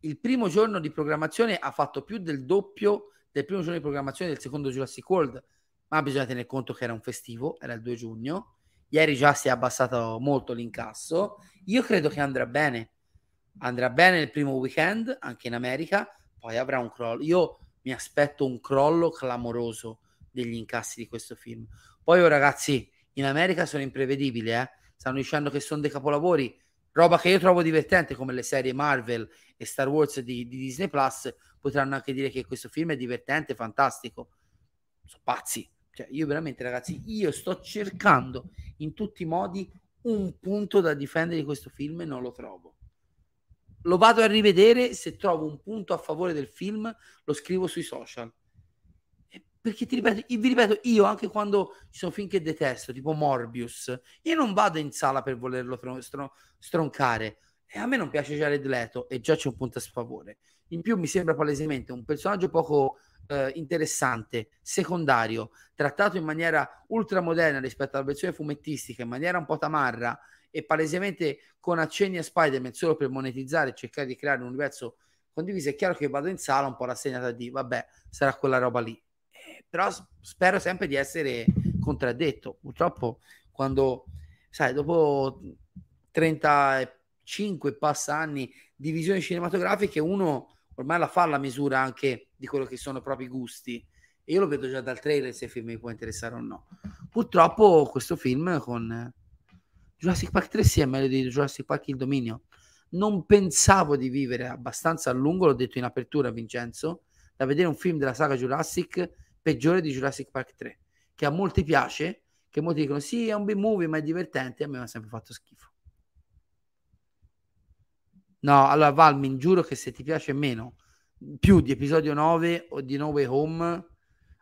Il primo giorno di programmazione ha fatto più del doppio del primo giorno di programmazione del secondo Jurassic World, ma bisogna tener conto che era un festivo, era il 2 giugno Ieri già si è abbassato molto l'incasso. Io credo che andrà bene. Andrà bene nel primo weekend, anche in America, poi avrà un crollo. Io mi aspetto un crollo clamoroso degli incassi di questo film. Poi, oh, ragazzi, in America sono imprevedibili, eh? Stanno dicendo che sono dei capolavori, roba che io trovo divertente, come le serie Marvel e Star Wars di, di Disney Plus. Potranno anche dire che questo film è divertente, fantastico. Sono pazzi cioè, io veramente, ragazzi, io sto cercando in tutti i modi un punto da difendere di questo film e non lo trovo. Lo vado a rivedere, se trovo un punto a favore del film, lo scrivo sui social. Perché ti ripeto, vi ripeto, io anche quando ci sono film che detesto, tipo Morbius, io non vado in sala per volerlo tron- stron- stroncare. E a me non piace Jared Leto e già c'è un punto a sfavore. In più mi sembra palesemente un personaggio poco eh, interessante, secondario, trattato in maniera ultramoderna rispetto alla versione fumettistica, in maniera un po' tamarra e palesemente con accenni a Spider-Man solo per monetizzare e cercare di creare un universo condiviso, è chiaro che vado in sala un po' rassegnata di vabbè, sarà quella roba lì. Eh, però spero sempre di essere contraddetto. Purtroppo quando, sai, dopo 35 passa anni di visioni cinematografiche, uno ormai la fa la misura anche di quello che sono i propri gusti. E io lo vedo già dal trailer se il film mi può interessare o no. Purtroppo questo film con Jurassic Park 3 sì è meglio di Jurassic Park Il Dominio. Non pensavo di vivere abbastanza a lungo, l'ho detto in apertura Vincenzo, da vedere un film della saga Jurassic peggiore di Jurassic Park 3, che a molti piace, che molti dicono sì è un B-movie ma è divertente, a me mi ha sempre fatto schifo. No, allora Valmin, giuro che se ti piace meno più di episodio 9 o di 9 Home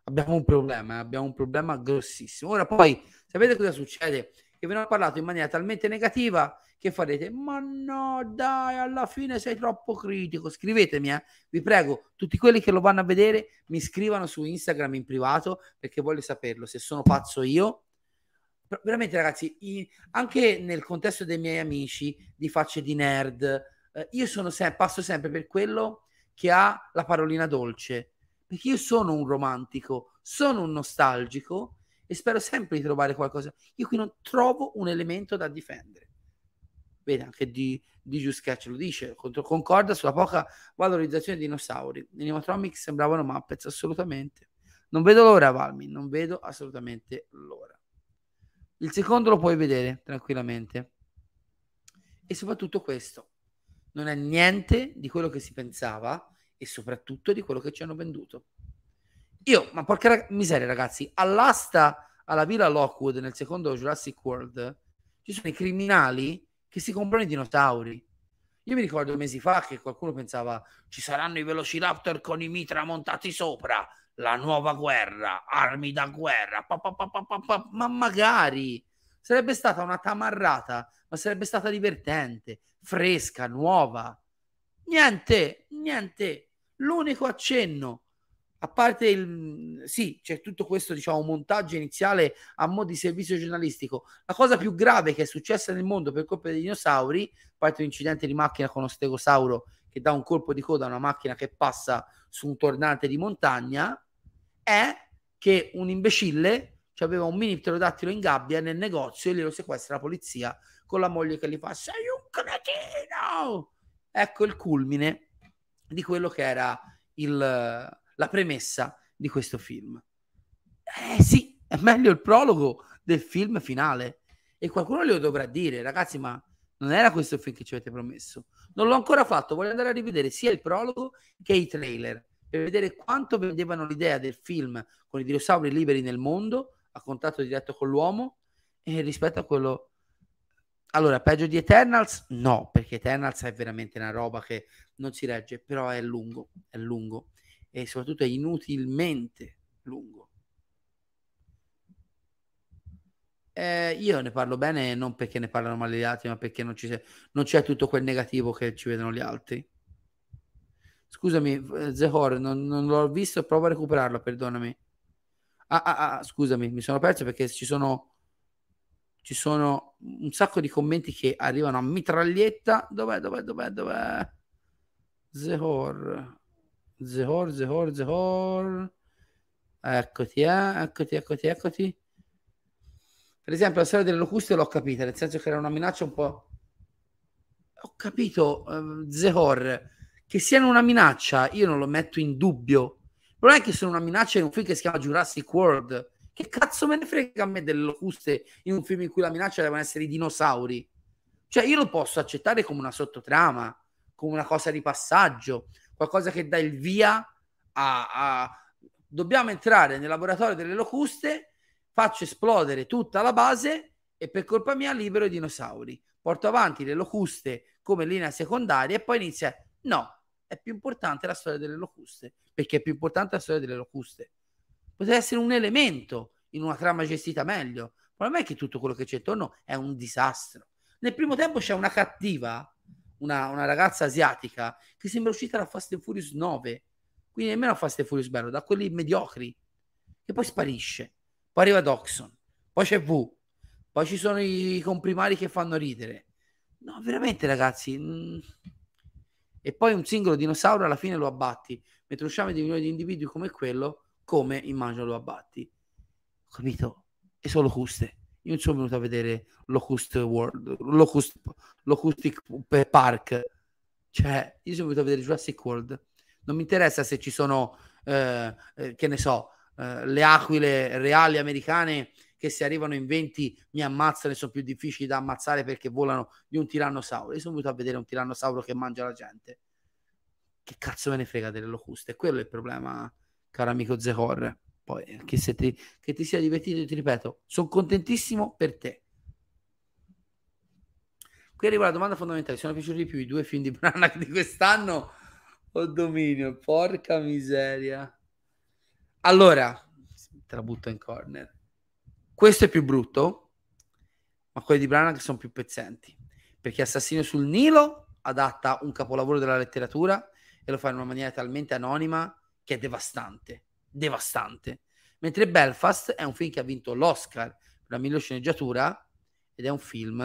abbiamo un problema, eh? abbiamo un problema grossissimo. Ora poi sapete cosa succede? Che ve ne ho parlato in maniera talmente negativa che farete, ma no, dai, alla fine sei troppo critico. Scrivetemi, eh. vi prego, tutti quelli che lo vanno a vedere, mi scrivano su Instagram in privato perché voglio saperlo se sono pazzo io. Veramente, ragazzi, anche nel contesto dei miei amici di facce di nerd, eh, io sono se- passo sempre per quello che ha la parolina dolce perché io sono un romantico, sono un nostalgico e spero sempre di trovare qualcosa. Io qui non trovo un elemento da difendere. Vedi, anche di, di Just Sketch lo dice, concorda sulla poca valorizzazione dei dinosauri. I animatronics sembravano Muppets, assolutamente. Non vedo l'ora, Valmi, non vedo assolutamente l'ora. Il secondo lo puoi vedere tranquillamente. E soprattutto questo, non è niente di quello che si pensava e soprattutto di quello che ci hanno venduto. Io, ma porca miseria, ragazzi, all'asta alla Villa Lockwood nel secondo Jurassic World ci sono i criminali che si comprano i dinosauri. Io mi ricordo mesi fa che qualcuno pensava ci saranno i Velociraptor con i mitra montati sopra, la nuova guerra, armi da guerra, pa, pa, pa, ma magari sarebbe stata una tamarrata, ma sarebbe stata divertente, fresca, nuova. Niente, niente. L'unico accenno, a parte il... Sì, c'è tutto questo, diciamo, montaggio iniziale a mo' di servizio giornalistico. La cosa più grave che è successa nel mondo per colpa dei dinosauri, a parte l'incidente di macchina con uno stegosauro che dà un colpo di coda a una macchina che passa su un tornante di montagna, è che un imbecille aveva un mini pterodattilo in gabbia nel negozio e glielo sequestra la polizia con la moglie che gli fa sei un cretino ecco il culmine di quello che era il, la premessa di questo film. Eh sì, è meglio il prologo del film finale. E qualcuno glielo dovrà dire, ragazzi, ma non era questo il film che ci avete promesso. Non l'ho ancora fatto, voglio andare a rivedere sia il prologo che i trailer per vedere quanto vendevano l'idea del film con i dinosauri liberi nel mondo, a contatto diretto con l'uomo, e rispetto a quello allora, peggio di Eternals? No, perché Eternals è veramente una roba che non si regge, però è lungo, è lungo e soprattutto è inutilmente lungo. Eh, io ne parlo bene non perché ne parlano male gli altri, ma perché non, ci se- non c'è tutto quel negativo che ci vedono gli altri. Scusami, eh, Zehor, non, non l'ho visto, provo a recuperarlo, perdonami. Ah, ah, ah, scusami, mi sono perso perché ci sono ci sono un sacco di commenti che arrivano a mitraglietta. Dov'è, dov'è, dov'è, dov'è? Zehor. Zehor, Zehor, Zehor. Eccoti, eh? eccoti, eccoti, eccoti. Per esempio, la storia delle locuste l'ho capita, nel senso che era una minaccia un po'... Ho capito, uh, Zehor, che siano una minaccia, io non lo metto in dubbio. Il problema è che sono una minaccia in un film che si chiama Jurassic World, che cazzo me ne frega a me delle locuste in un film in cui la minaccia devono essere i dinosauri? Cioè, io lo posso accettare come una sottotrama, come una cosa di passaggio, qualcosa che dà il via a, a... Dobbiamo entrare nel laboratorio delle locuste, faccio esplodere tutta la base e per colpa mia libero i dinosauri. Porto avanti le locuste come linea secondaria e poi inizia... No, è più importante la storia delle locuste, perché è più importante la storia delle locuste potrebbe essere un elemento in una trama gestita meglio. Il problema è che tutto quello che c'è intorno è un disastro. Nel primo tempo c'è una cattiva, una, una ragazza asiatica, che sembra uscita da Fast and Furious 9, quindi nemmeno Fast and Furious bello, da quelli mediocri, che poi sparisce. Poi arriva Doxon, poi c'è V, poi ci sono i comprimari che fanno ridere. No, veramente ragazzi. Mh... Mm. E poi un singolo dinosauro alla fine lo abbatti, mentre usciamo di milioni di individui come quello come immagino lo abbatti. Capito? E sono locuste. Io non sono venuto a vedere Locust World, Locust, Locustic Park. Cioè, io sono venuto a vedere Jurassic World. Non mi interessa se ci sono, eh, eh, che ne so, eh, le aquile reali americane che se arrivano in 20 mi ammazzano e sono più difficili da ammazzare perché volano di un tirannosauro. Io sono venuto a vedere un tirannosauro che mangia la gente. Che cazzo me ne frega delle locuste? Quello è il problema caro amico Zehor. Poi, che, se ti, che ti sia divertito, ti ripeto, sono contentissimo per te. Qui arriva la domanda fondamentale: sono piaciuti di più i due film di Branagh di quest'anno o Dominio? Porca miseria. Allora, te la butto in corner. Questo è più brutto, ma quelli di Branagh sono più pezzenti, perché Assassino sul Nilo adatta un capolavoro della letteratura e lo fa in una maniera talmente anonima che è devastante, devastante. Mentre Belfast è un film che ha vinto l'Oscar per la miglior sceneggiatura ed è un film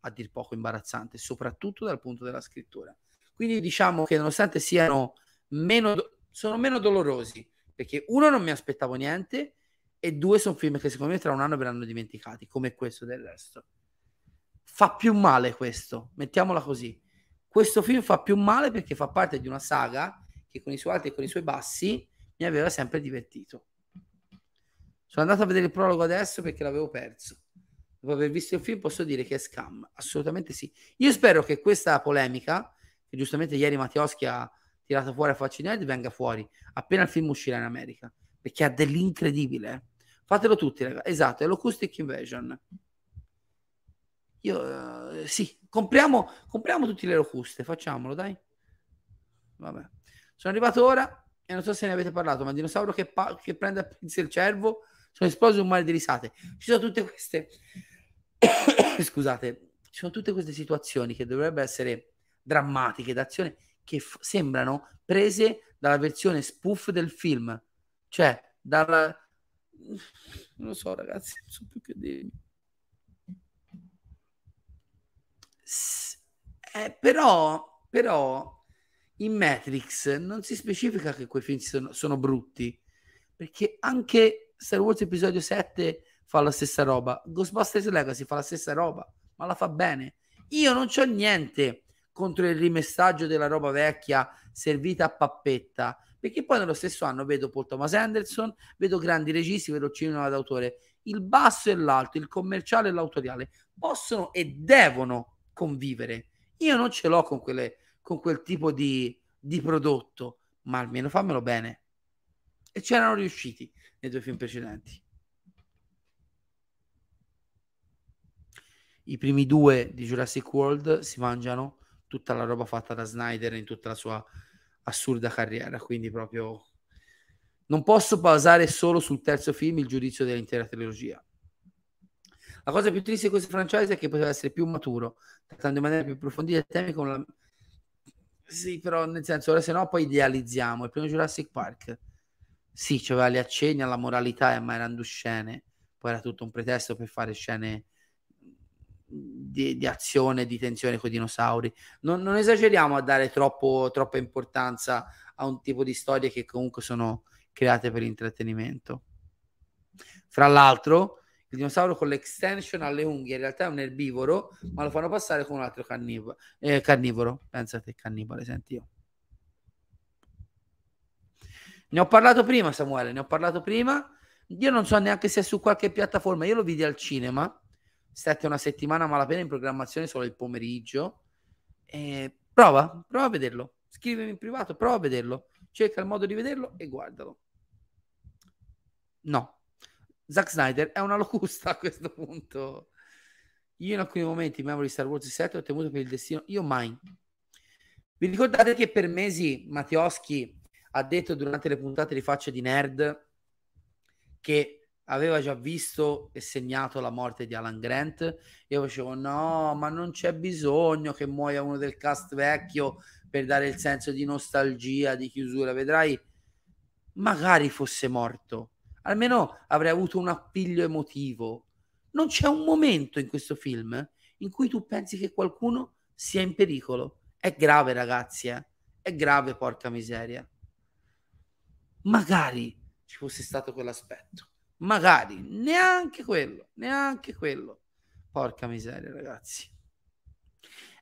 a dir poco imbarazzante, soprattutto dal punto della scrittura. Quindi diciamo che nonostante siano meno, sono meno dolorosi, perché uno non mi aspettavo niente e due sono film che secondo me tra un anno verranno dimenticati, come questo del resto. Fa più male questo, mettiamola così. Questo film fa più male perché fa parte di una saga che con i suoi alti e con i suoi bassi mi aveva sempre divertito. Sono andato a vedere il prologo adesso perché l'avevo perso. Dopo aver visto il film posso dire che è scam, assolutamente sì. Io spero che questa polemica, che giustamente ieri Mattioschi ha tirato fuori a Faccinelli, venga fuori appena il film uscirà in America, perché ha dell'incredibile. Fatelo tutti, ragazzi. Esatto, è l'Acoustic Invasion. Io, eh, sì, compriamo, compriamo tutte le locuste, facciamolo, dai. Vabbè. Sono arrivato ora e non so se ne avete parlato, ma il dinosauro che, pa- che prende a pinza il cervo sono esplosi un mare di risate. Ci sono tutte queste... Scusate, ci sono tutte queste situazioni che dovrebbero essere drammatiche, d'azione, che f- sembrano prese dalla versione spoof del film. Cioè, dalla... Non lo so, ragazzi, non so più che dirvi. Eh, però, però, in Matrix non si specifica che quei film sono, sono brutti, perché anche Star Wars episodio 7 fa la stessa roba, Ghostbusters Legacy fa la stessa roba, ma la fa bene. Io non c'ho niente contro il rimessaggio della roba vecchia servita a pappetta, perché poi nello stesso anno vedo Paul Thomas Anderson, vedo grandi registi, vedo cinema d'autore. Il basso e l'alto, il commerciale e l'autoriale possono e devono convivere. Io non ce l'ho con, quelle, con quel tipo di, di prodotto, ma almeno fammelo bene. E c'erano riusciti nei due film precedenti. I primi due di Jurassic World si mangiano tutta la roba fatta da Snyder in tutta la sua assurda carriera, quindi proprio non posso basare solo sul terzo film il giudizio dell'intera trilogia. La cosa più triste di questo franchise è che poteva essere più maturo, trattando in maniera più approfondita temi con la... Sì, però nel senso, ora se no poi idealizziamo. Il primo Jurassic Park, sì, c'aveva gli accenni alla moralità, ma erano scene. Poi era tutto un pretesto per fare scene di, di azione, di tensione con i dinosauri. Non, non esageriamo a dare troppo, troppa importanza a un tipo di storie che comunque sono create per intrattenimento. Fra l'altro, il dinosauro con l'extension alle unghie in realtà è un erbivoro, ma lo fanno passare con un altro carnivoro. Eh, carnivoro. Pensate, cannibale, senti io. Ne ho parlato prima, Samuele, ne ho parlato prima. Io non so neanche se è su qualche piattaforma. Io lo vidi al cinema. Stette una settimana malapena in programmazione solo il pomeriggio. E prova, prova a vederlo. Scrivimi in privato, prova a vederlo. Cerca il modo di vederlo e guardalo. No, Zack Snyder è una locusta a questo punto. Io in alcuni momenti, Memory Star Wars 7, ho temuto per il destino. Io mai. Vi ricordate che per mesi Mattioschi ha detto durante le puntate di Facce di Nerd che aveva già visto e segnato la morte di Alan Grant? Io facevo no, ma non c'è bisogno che muoia uno del cast vecchio per dare il senso di nostalgia, di chiusura. Vedrai, magari fosse morto almeno avrei avuto un appiglio emotivo. Non c'è un momento in questo film in cui tu pensi che qualcuno sia in pericolo. È grave, ragazzi, eh? È grave, porca miseria. Magari ci fosse stato quell'aspetto. Magari, neanche quello, neanche quello. Porca miseria, ragazzi.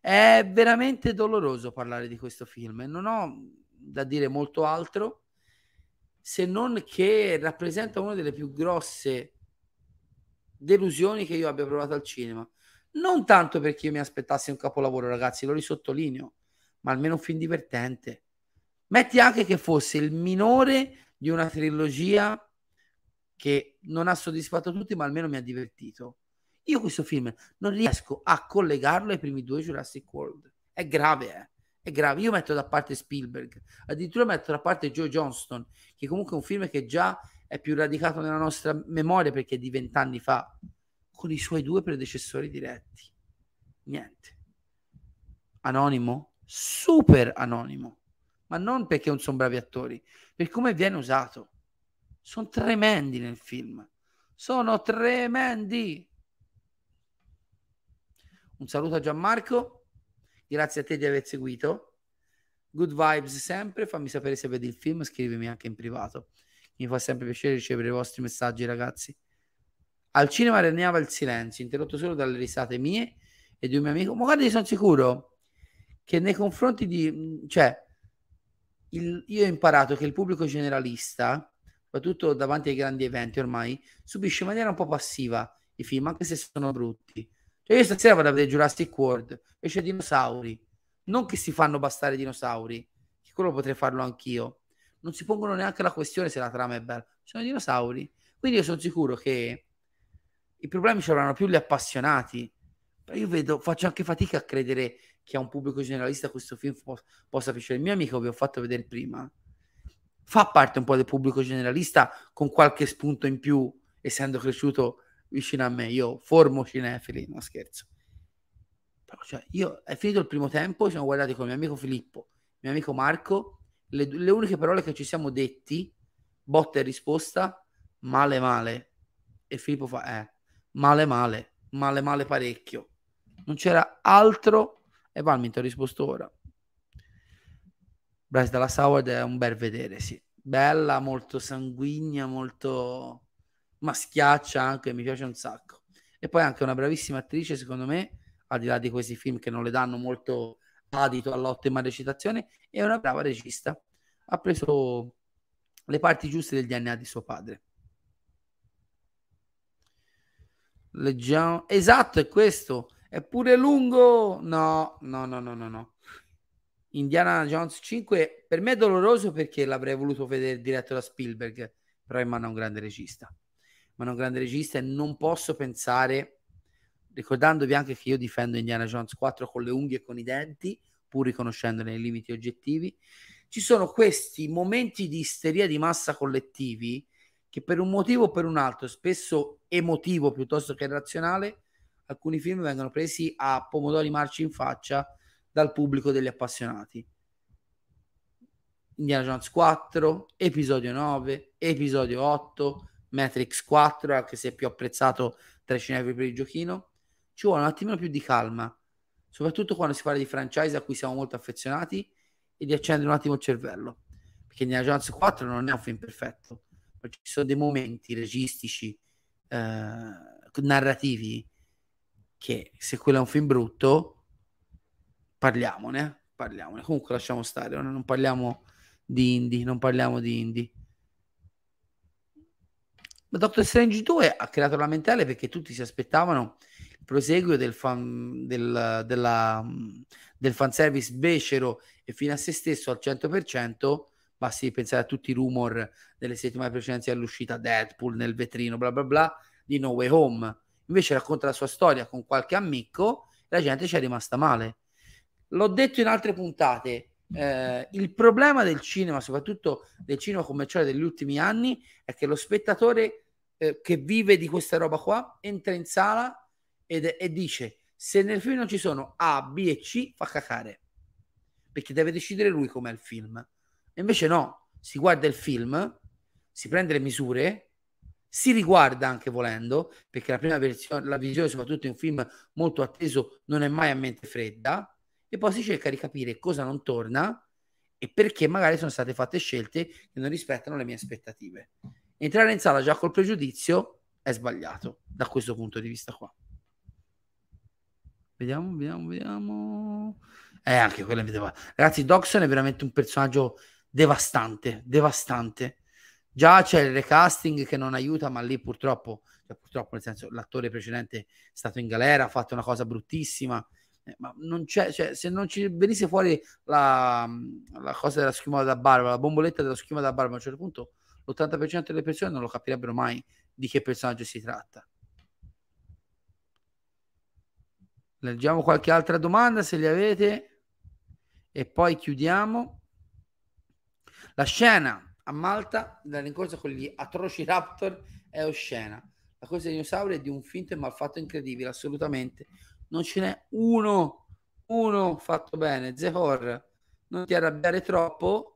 È veramente doloroso parlare di questo film e non ho da dire molto altro se non che rappresenta una delle più grosse delusioni che io abbia provato al cinema. Non tanto perché io mi aspettassi un capolavoro, ragazzi, lo risottolineo, ma almeno un film divertente. Metti anche che fosse il minore di una trilogia che non ha soddisfatto tutti, ma almeno mi ha divertito. Io questo film non riesco a collegarlo ai primi due Jurassic World. È grave, eh è grave. Io metto da parte Spielberg, addirittura metto da parte Joe Johnston, che comunque è un film che già è più radicato nella nostra memoria perché è di vent'anni fa. con i suoi due predecessori diretti. Niente. Anonimo? Super anonimo. Ma non perché non sono bravi attori, per come viene usato. Sono tremendi nel film. Sono tremendi. Un saluto a Gianmarco. Grazie a te di aver seguito. Good vibes sempre. Fammi sapere se vedi il film. Scrivimi anche in privato. Mi fa sempre piacere ricevere i vostri messaggi, ragazzi. Al cinema regnava il silenzio, interrotto solo dalle risate mie e di un mio amico. Ma guarda, sono sicuro che nei confronti di... cioè, il, io ho imparato che il pubblico generalista, soprattutto davanti ai grandi eventi ormai, subisce in maniera un po' passiva i film, anche se sono brutti. Cioè, io stasera vado a vedere Jurassic World e c'è dinosauri. Non che si fanno bastare dinosauri, che quello potrei farlo anch'io. Non si pongono neanche la questione se la trama è bella. Sono dinosauri. Quindi io sono sicuro che i problemi ci avranno più gli appassionati. Però io vedo, faccio anche fatica a credere che a un pubblico generalista questo film po- possa piacere. Il mio amico vi ho fatto vedere prima fa parte un po' del pubblico generalista con qualche spunto in più, essendo cresciuto vicino a me. Io formo cinefili, non scherzo. Però, cioè, io è finito il primo tempo, ci siamo guardati con il mio amico Filippo, il mio amico Marco, le, le uniche parole che ci siamo detti, botta e risposta, male male. E Filippo fa, eh, male male, male male parecchio. Non c'era altro e Valmint ha risposto ora. Bryce dalla Howard è un bel vedere, sì. Bella, molto sanguigna, molto maschiaccia anche, mi piace un sacco. E poi anche una bravissima attrice, secondo me, al di là di questi film che non le danno molto adito all'ottima recitazione, è una brava regista. Ha preso le parti giuste del DNA di suo padre. Leggiamo. Esatto, è questo. È pure lungo. No, no, no, no, no, no. Indiana Jones 5 per me è doloroso perché l'avrei voluto vedere diretto da Spielberg, però Emman è un grande regista. Ma un grande regista e non posso pensare, ricordandovi anche che io difendo Indiana Jones 4 con le unghie e con i denti, pur riconoscendone i limiti oggettivi, ci sono questi momenti di isteria di massa collettivi che per un motivo o per un altro, spesso emotivo piuttosto che razionale, alcuni film vengono presi a pomodori marci in faccia dal pubblico degli appassionati. Indiana Jones 4, episodio 9, episodio 8, Matrix 4, anche se è più apprezzato tra i cinefili per il giochino. Ci vuole un attimino più di calma, soprattutto quando si parla di franchise a cui siamo molto affezionati e di accendere un attimo il cervello. Perché Indiana Jones 4 non è un film perfetto, ma ci sono dei momenti registici, eh, narrativi, che se quello è un film brutto, parliamone, parliamone. Comunque lasciamo stare, non parliamo di indie, non parliamo di indie. Ma Doctor Strange 2 ha creato lamentele perché tutti si aspettavano il proseguio del, fan, del, della, del fanservice becero e fino a se stesso al 100%. Basti pensare a tutti i rumor delle settimane precedenti all'uscita Deadpool nel vetrino, bla bla bla, di No Way Home. Invece racconta la sua storia con qualche amico e la gente ci è rimasta male. L'ho detto in altre puntate, eh, il problema del cinema, soprattutto del cinema commerciale degli ultimi anni, è che lo spettatore eh, che vive di questa roba qua entra in sala ed, e dice se nel film non ci sono A, B e C, fa cacare. Perché deve decidere lui com'è il film. E invece no, si guarda il film, si prende le misure, si riguarda anche volendo, perché la prima versione, la visione, soprattutto in un film molto atteso, non è mai a mente fredda e poi si cerca di capire cosa non torna e perché magari sono state fatte scelte che non rispettano le mie aspettative. Entrare in sala già col pregiudizio è sbagliato da questo punto di vista qua. Vediamo, vediamo, vediamo. Eh, anche quello è Ragazzi, Doxon è veramente un personaggio devastante, devastante. Già c'è il recasting che non aiuta, ma lì purtroppo, cioè purtroppo nel senso l'attore precedente è stato in galera, ha fatto una cosa bruttissima eh, ma non c'è, cioè, se non ci venisse fuori la, la cosa della schiuma da barba, la bomboletta della schiuma da barba, a un certo punto l'80% delle persone non lo capirebbero mai di che personaggio si tratta. Leggiamo qualche altra domanda se li avete e poi chiudiamo. La scena a Malta della rincorsa con gli atroci raptor è oscena. La corsa dei dinosauri è di un finto e malfatto incredibile, assolutamente. Non ce n'è uno, uno fatto bene. Zehor, non ti arrabbiare troppo,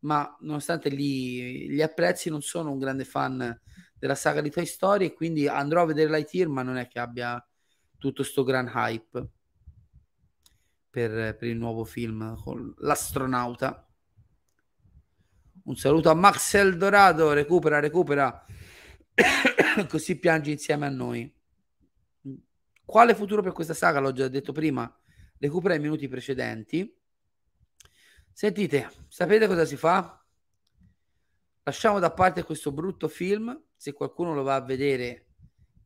ma nonostante gli, gli apprezzi, non sono un grande fan della saga di Toy Story e quindi andrò a vedere Lightyear, ma non è che abbia tutto sto gran hype per, per il nuovo film con l'astronauta. Un saluto a Max Eldorado, recupera, recupera, così piangi insieme a noi. Quale futuro per questa saga? L'ho già detto prima, recupera i minuti precedenti. Sentite, sapete cosa si fa? Lasciamo da parte questo brutto film, se qualcuno lo va a vedere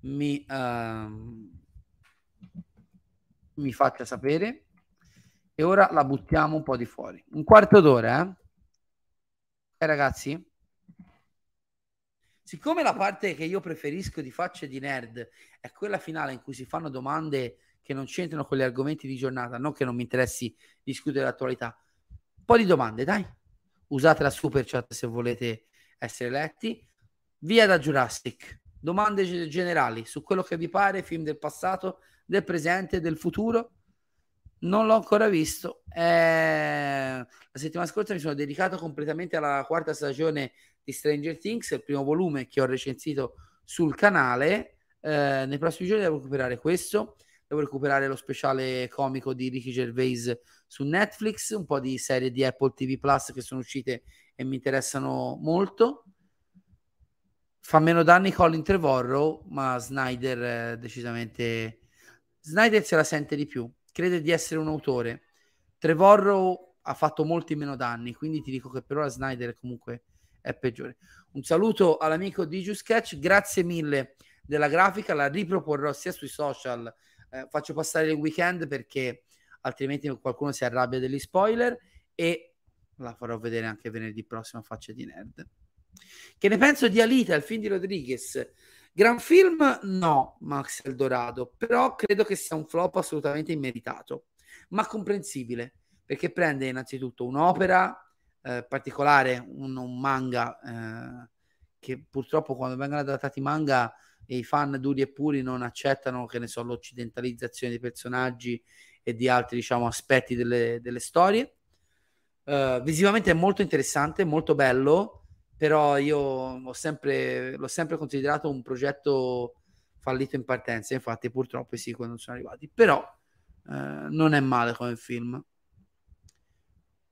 mi, uh, mi faccia sapere e ora la buttiamo un po' di fuori. Un quarto d'ora, eh? eh ragazzi? Siccome la parte che io preferisco di facce di nerd è quella finale in cui si fanno domande che non c'entrano con gli argomenti di giornata, non che non mi interessi discutere l'attualità, po' di domande, dai. Usate la super chat se volete essere letti. Via da Jurassic. Domande generali su quello che vi pare, film del passato, del presente, del futuro non l'ho ancora visto. Eh, la settimana scorsa mi sono dedicato completamente alla quarta stagione di Stranger Things, il primo volume che ho recensito sul canale. Eh, nei prossimi giorni devo recuperare questo. Devo recuperare lo speciale comico di Ricky Gervais su Netflix, un po' di serie di Apple TV Plus che sono uscite e mi interessano molto. Fa meno danni Colin Trevorrow, ma Snyder eh, decisamente... Snyder se la sente di più crede di essere un autore. Trevorrow ha fatto molti meno danni, quindi ti dico che per ora Snyder comunque è peggiore. Un saluto all'amico di Sketch, grazie mille della grafica, la riproporrò sia sui social, eh, faccio passare il weekend perché altrimenti qualcuno si arrabbia degli spoiler e la farò vedere anche venerdì prossimo a Faccia di Nerd. Che ne penso di Alita, il film di Rodriguez? Gran film no, Max Eldorado, però credo che sia un flop assolutamente immeritato, ma comprensibile, perché prende innanzitutto un'opera eh, particolare, un, un manga, eh, che purtroppo quando vengono adattati manga i fan duri e puri non accettano, che ne so, l'occidentalizzazione dei personaggi e di altri, diciamo, aspetti delle, delle storie. Uh, visivamente è molto interessante, molto bello, però io sempre, l'ho sempre considerato un progetto fallito in partenza, infatti purtroppo i sequel non sono arrivati, però eh, non è male come film.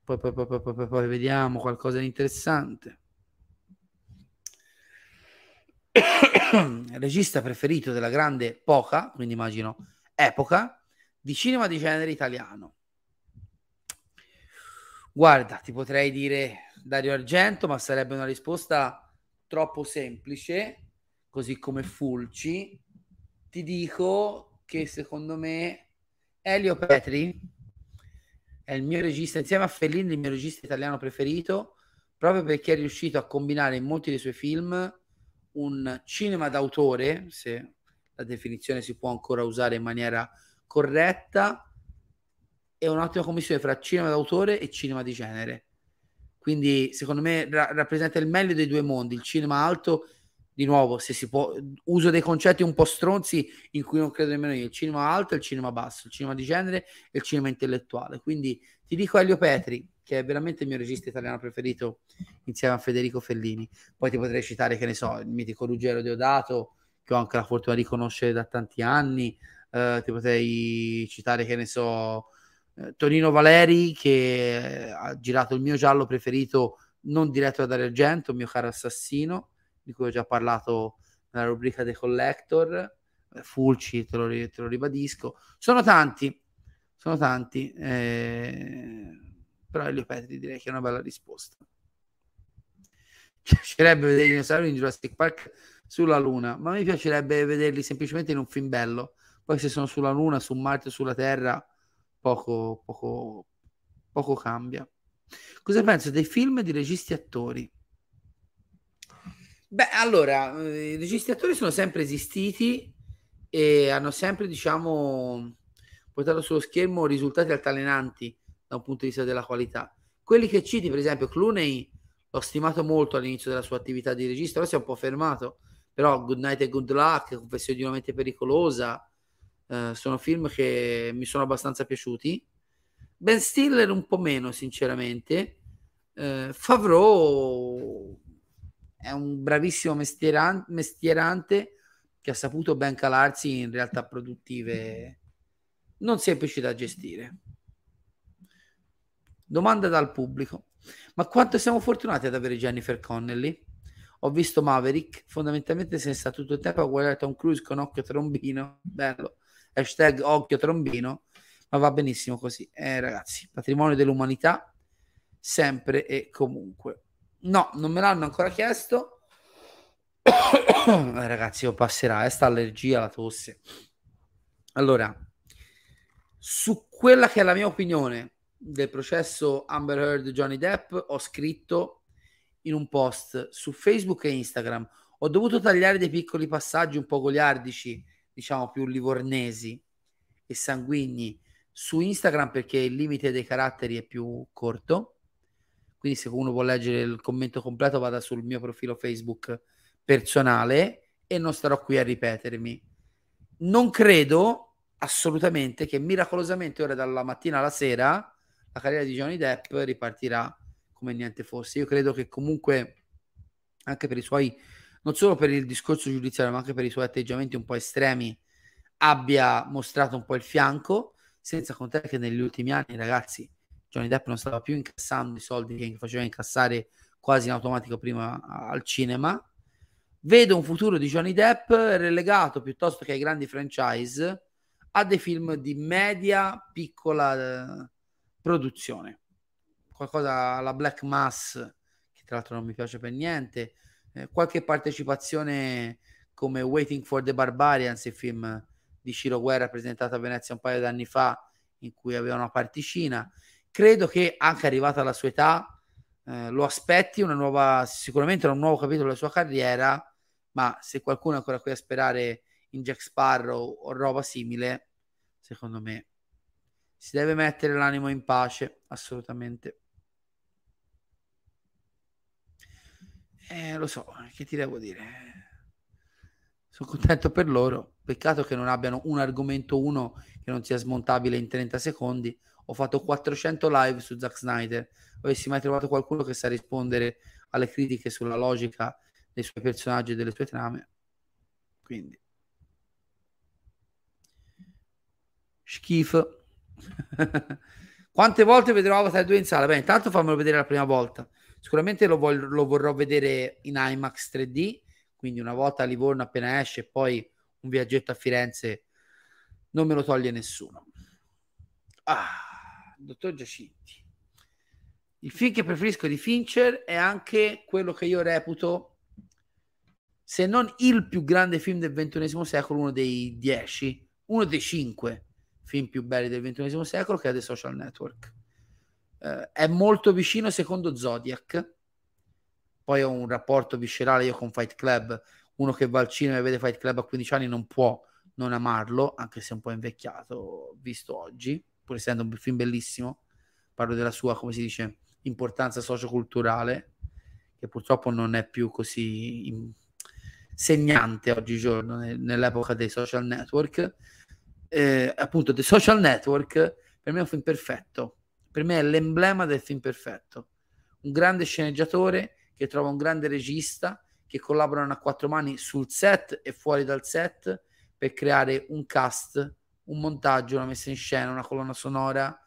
Poi, poi, poi, poi vediamo qualcosa di interessante. regista preferito della grande Poca, quindi immagino epoca, di cinema di genere italiano. Guarda, ti potrei dire Dario Argento, ma sarebbe una risposta troppo semplice, così come Fulci. Ti dico che secondo me Elio Petri è il mio regista, insieme a Fellini, il mio regista italiano preferito, proprio perché è riuscito a combinare in molti dei suoi film un cinema d'autore, se la definizione si può ancora usare in maniera corretta, e un'ottima commissione fra cinema d'autore e cinema di genere. Quindi, secondo me, ra- rappresenta il meglio dei due mondi. Il cinema alto, di nuovo, se si può, uso dei concetti un po' stronzi in cui non credo nemmeno io. Il cinema alto e il cinema basso, il cinema di genere e il cinema intellettuale. Quindi ti dico Elio Petri, che è veramente il mio regista italiano preferito insieme a Federico Fellini. Poi ti potrei citare, che ne so, il mitico Ruggero Deodato, che ho anche la fortuna di conoscere da tanti anni. Uh, ti potrei citare, che ne so, eh, Tonino Valeri che eh, ha girato il mio giallo preferito non diretto da Dario Argento, mio caro assassino, di cui ho già parlato nella rubrica dei collector, eh, Fulci, te lo, te lo ribadisco. Sono tanti, sono tanti, eh, però Elio Petri direi che è una bella risposta. Mi piacerebbe vedere i dinosauri in Jurassic Park sulla Luna, ma mi piacerebbe vederli semplicemente in un film bello. Poi se sono sulla Luna, su Marte, sulla Terra, poco, poco, poco cambia. Cosa penso dei film di registi attori? Beh, allora, eh, i registi attori sono sempre esistiti e hanno sempre, diciamo, portato sullo schermo risultati altalenanti da un punto di vista della qualità. Quelli che citi, per esempio, Clooney l'ho stimato molto all'inizio della sua attività di regista, ora si è un po' fermato però Good Night e Good Luck, Confessione di una mente pericolosa, eh, sono film che mi sono abbastanza piaciuti. Ben Stiller un po' meno, sinceramente. Eh, Favreau è un bravissimo mestieran- mestierante che ha saputo ben calarsi in realtà produttive non semplici da gestire. Domanda dal pubblico. Ma quanto siamo fortunati ad avere Jennifer Connelly? Ho visto Maverick, fondamentalmente se ne sta tutto il tempo a guardare Tom Cruise con occhio trombino, bello, hashtag occhio trombino, ma va benissimo così. Eh, ragazzi, patrimonio dell'umanità, sempre e comunque. No, non me l'hanno ancora chiesto. eh, ragazzi, passerà, eh, sta allergia, la tosse. Allora, su quella che è la mia opinione del processo Amber Heard Johnny Depp, ho scritto in un post su Facebook e Instagram. Ho dovuto tagliare dei piccoli passaggi un po' goliardici, diciamo più livornesi e sanguigni su Instagram perché il limite dei caratteri è più corto quindi se uno vuole leggere il commento completo vada sul mio profilo Facebook personale e non starò qui a ripetermi. Non credo assolutamente che miracolosamente ora dalla mattina alla sera la carriera di Johnny Depp ripartirà come niente fosse. Io credo che comunque anche per i suoi non solo per il discorso giudiziario, ma anche per i suoi atteggiamenti un po' estremi, abbia mostrato un po' il fianco, senza contare che negli ultimi anni, ragazzi, Johnny Depp non stava più incassando i soldi che faceva incassare quasi in automatico prima al cinema. Vedo un futuro di Johnny Depp relegato piuttosto che ai grandi franchise a dei film di media piccola eh, produzione. Qualcosa alla Black Mass, che tra l'altro non mi piace per niente, eh, qualche partecipazione come Waiting for the Barbarians, il film di Ciro Guerra presentato a Venezia un paio d'anni fa, in cui aveva una particina credo che anche arrivata alla sua età eh, lo aspetti una nuova, sicuramente un nuovo capitolo della sua carriera, ma se qualcuno è ancora qui a sperare in Jack Sparrow o roba simile, secondo me si deve mettere l'animo in pace, assolutamente. Eh, lo so, che ti devo dire? Sono contento per loro. Peccato che non abbiano un argomento uno che non sia smontabile in 30 secondi ho fatto 400 live su Zack Snyder, avessi mai trovato qualcuno che sa rispondere alle critiche sulla logica dei suoi personaggi e delle sue trame. Quindi schifo. Quante volte vedrò Avatar 2 in sala? Beh, intanto fammelo vedere la prima volta. Sicuramente lo, voglio, lo vorrò vedere in IMAX 3D, quindi una volta a Livorno appena esce, poi un viaggetto a Firenze non me lo toglie nessuno. Ah dottor Giacinti. Il film che preferisco di Fincher è anche quello che io reputo, se non il più grande film del ventunesimo secolo, uno dei dieci, uno dei cinque film più belli del ventunesimo secolo, che è The Social Network. Eh, è molto vicino secondo Zodiac. Poi ho un rapporto viscerale io con Fight Club. Uno che va al cinema e vede Fight Club a 15 anni non può non amarlo, anche se è un po' invecchiato visto oggi pur essendo un film bellissimo, parlo della sua, come si dice, importanza socioculturale, che purtroppo non è più così segnante oggigiorno nell'epoca dei social network. Eh, appunto, The Social Network per me è un film perfetto, per me è l'emblema del film perfetto. Un grande sceneggiatore che trova un grande regista che collaborano a quattro mani sul set e fuori dal set per creare un cast un montaggio, una messa in scena, una colonna sonora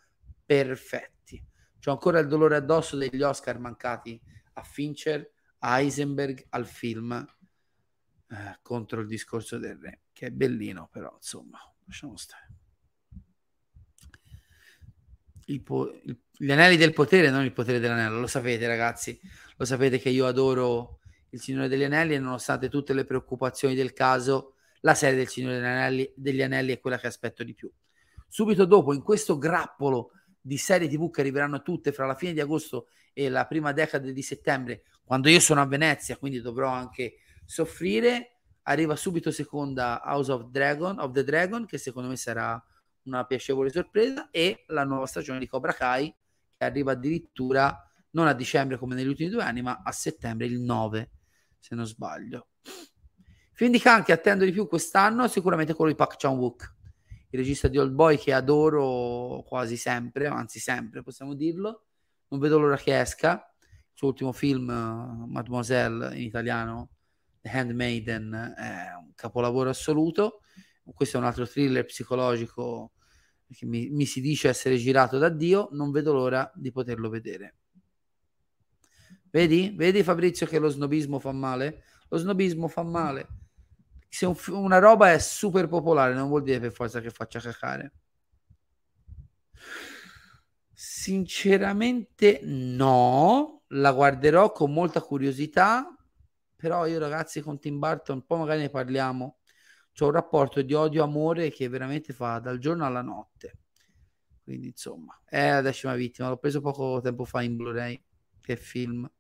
perfetti. C'ho ancora il dolore addosso degli Oscar mancati a Fincher, a Heisenberg, al film eh, contro il discorso del re, che è bellino, però insomma, lasciamo stare. Il po- il, gli anelli del potere, non il potere dell'anello, lo sapete ragazzi, lo sapete che io adoro il Signore degli Anelli e nonostante tutte le preoccupazioni del caso, la serie del Signore degli Anelli, degli Anelli è quella che aspetto di più. Subito dopo, in questo grappolo di serie TV che arriveranno tutte fra la fine di agosto e la prima decade di settembre, quando io sono a Venezia, quindi dovrò anche soffrire, arriva subito seconda House of Dragon, of the Dragon, che secondo me sarà una piacevole sorpresa, e la nuova stagione di Cobra Kai, che arriva addirittura non a dicembre come negli ultimi due anni, ma a settembre il 9, se non sbaglio. Film di Khan che attendo di più quest'anno sicuramente quello di Pak Chan-wook, il regista di Old Boy che adoro quasi sempre, anzi sempre possiamo dirlo. Non vedo l'ora che esca. Il suo ultimo film, Mademoiselle, in italiano, Handmaiden, è un capolavoro assoluto. Questo è un altro thriller psicologico che mi, mi si dice essere girato da Dio. Non vedo l'ora di poterlo vedere. Vedi? Vedi Fabrizio che lo snobismo fa male? Lo snobismo fa male. Se un, una roba è super popolare non vuol dire per forza che faccia cacare. Sinceramente no, la guarderò con molta curiosità, però io ragazzi con Tim Burton un po' magari ne parliamo. C'ho un rapporto di odio-amore che veramente fa dal giorno alla notte. Quindi insomma, è la decima vittima, l'ho preso poco tempo fa in Blu-ray. Che film.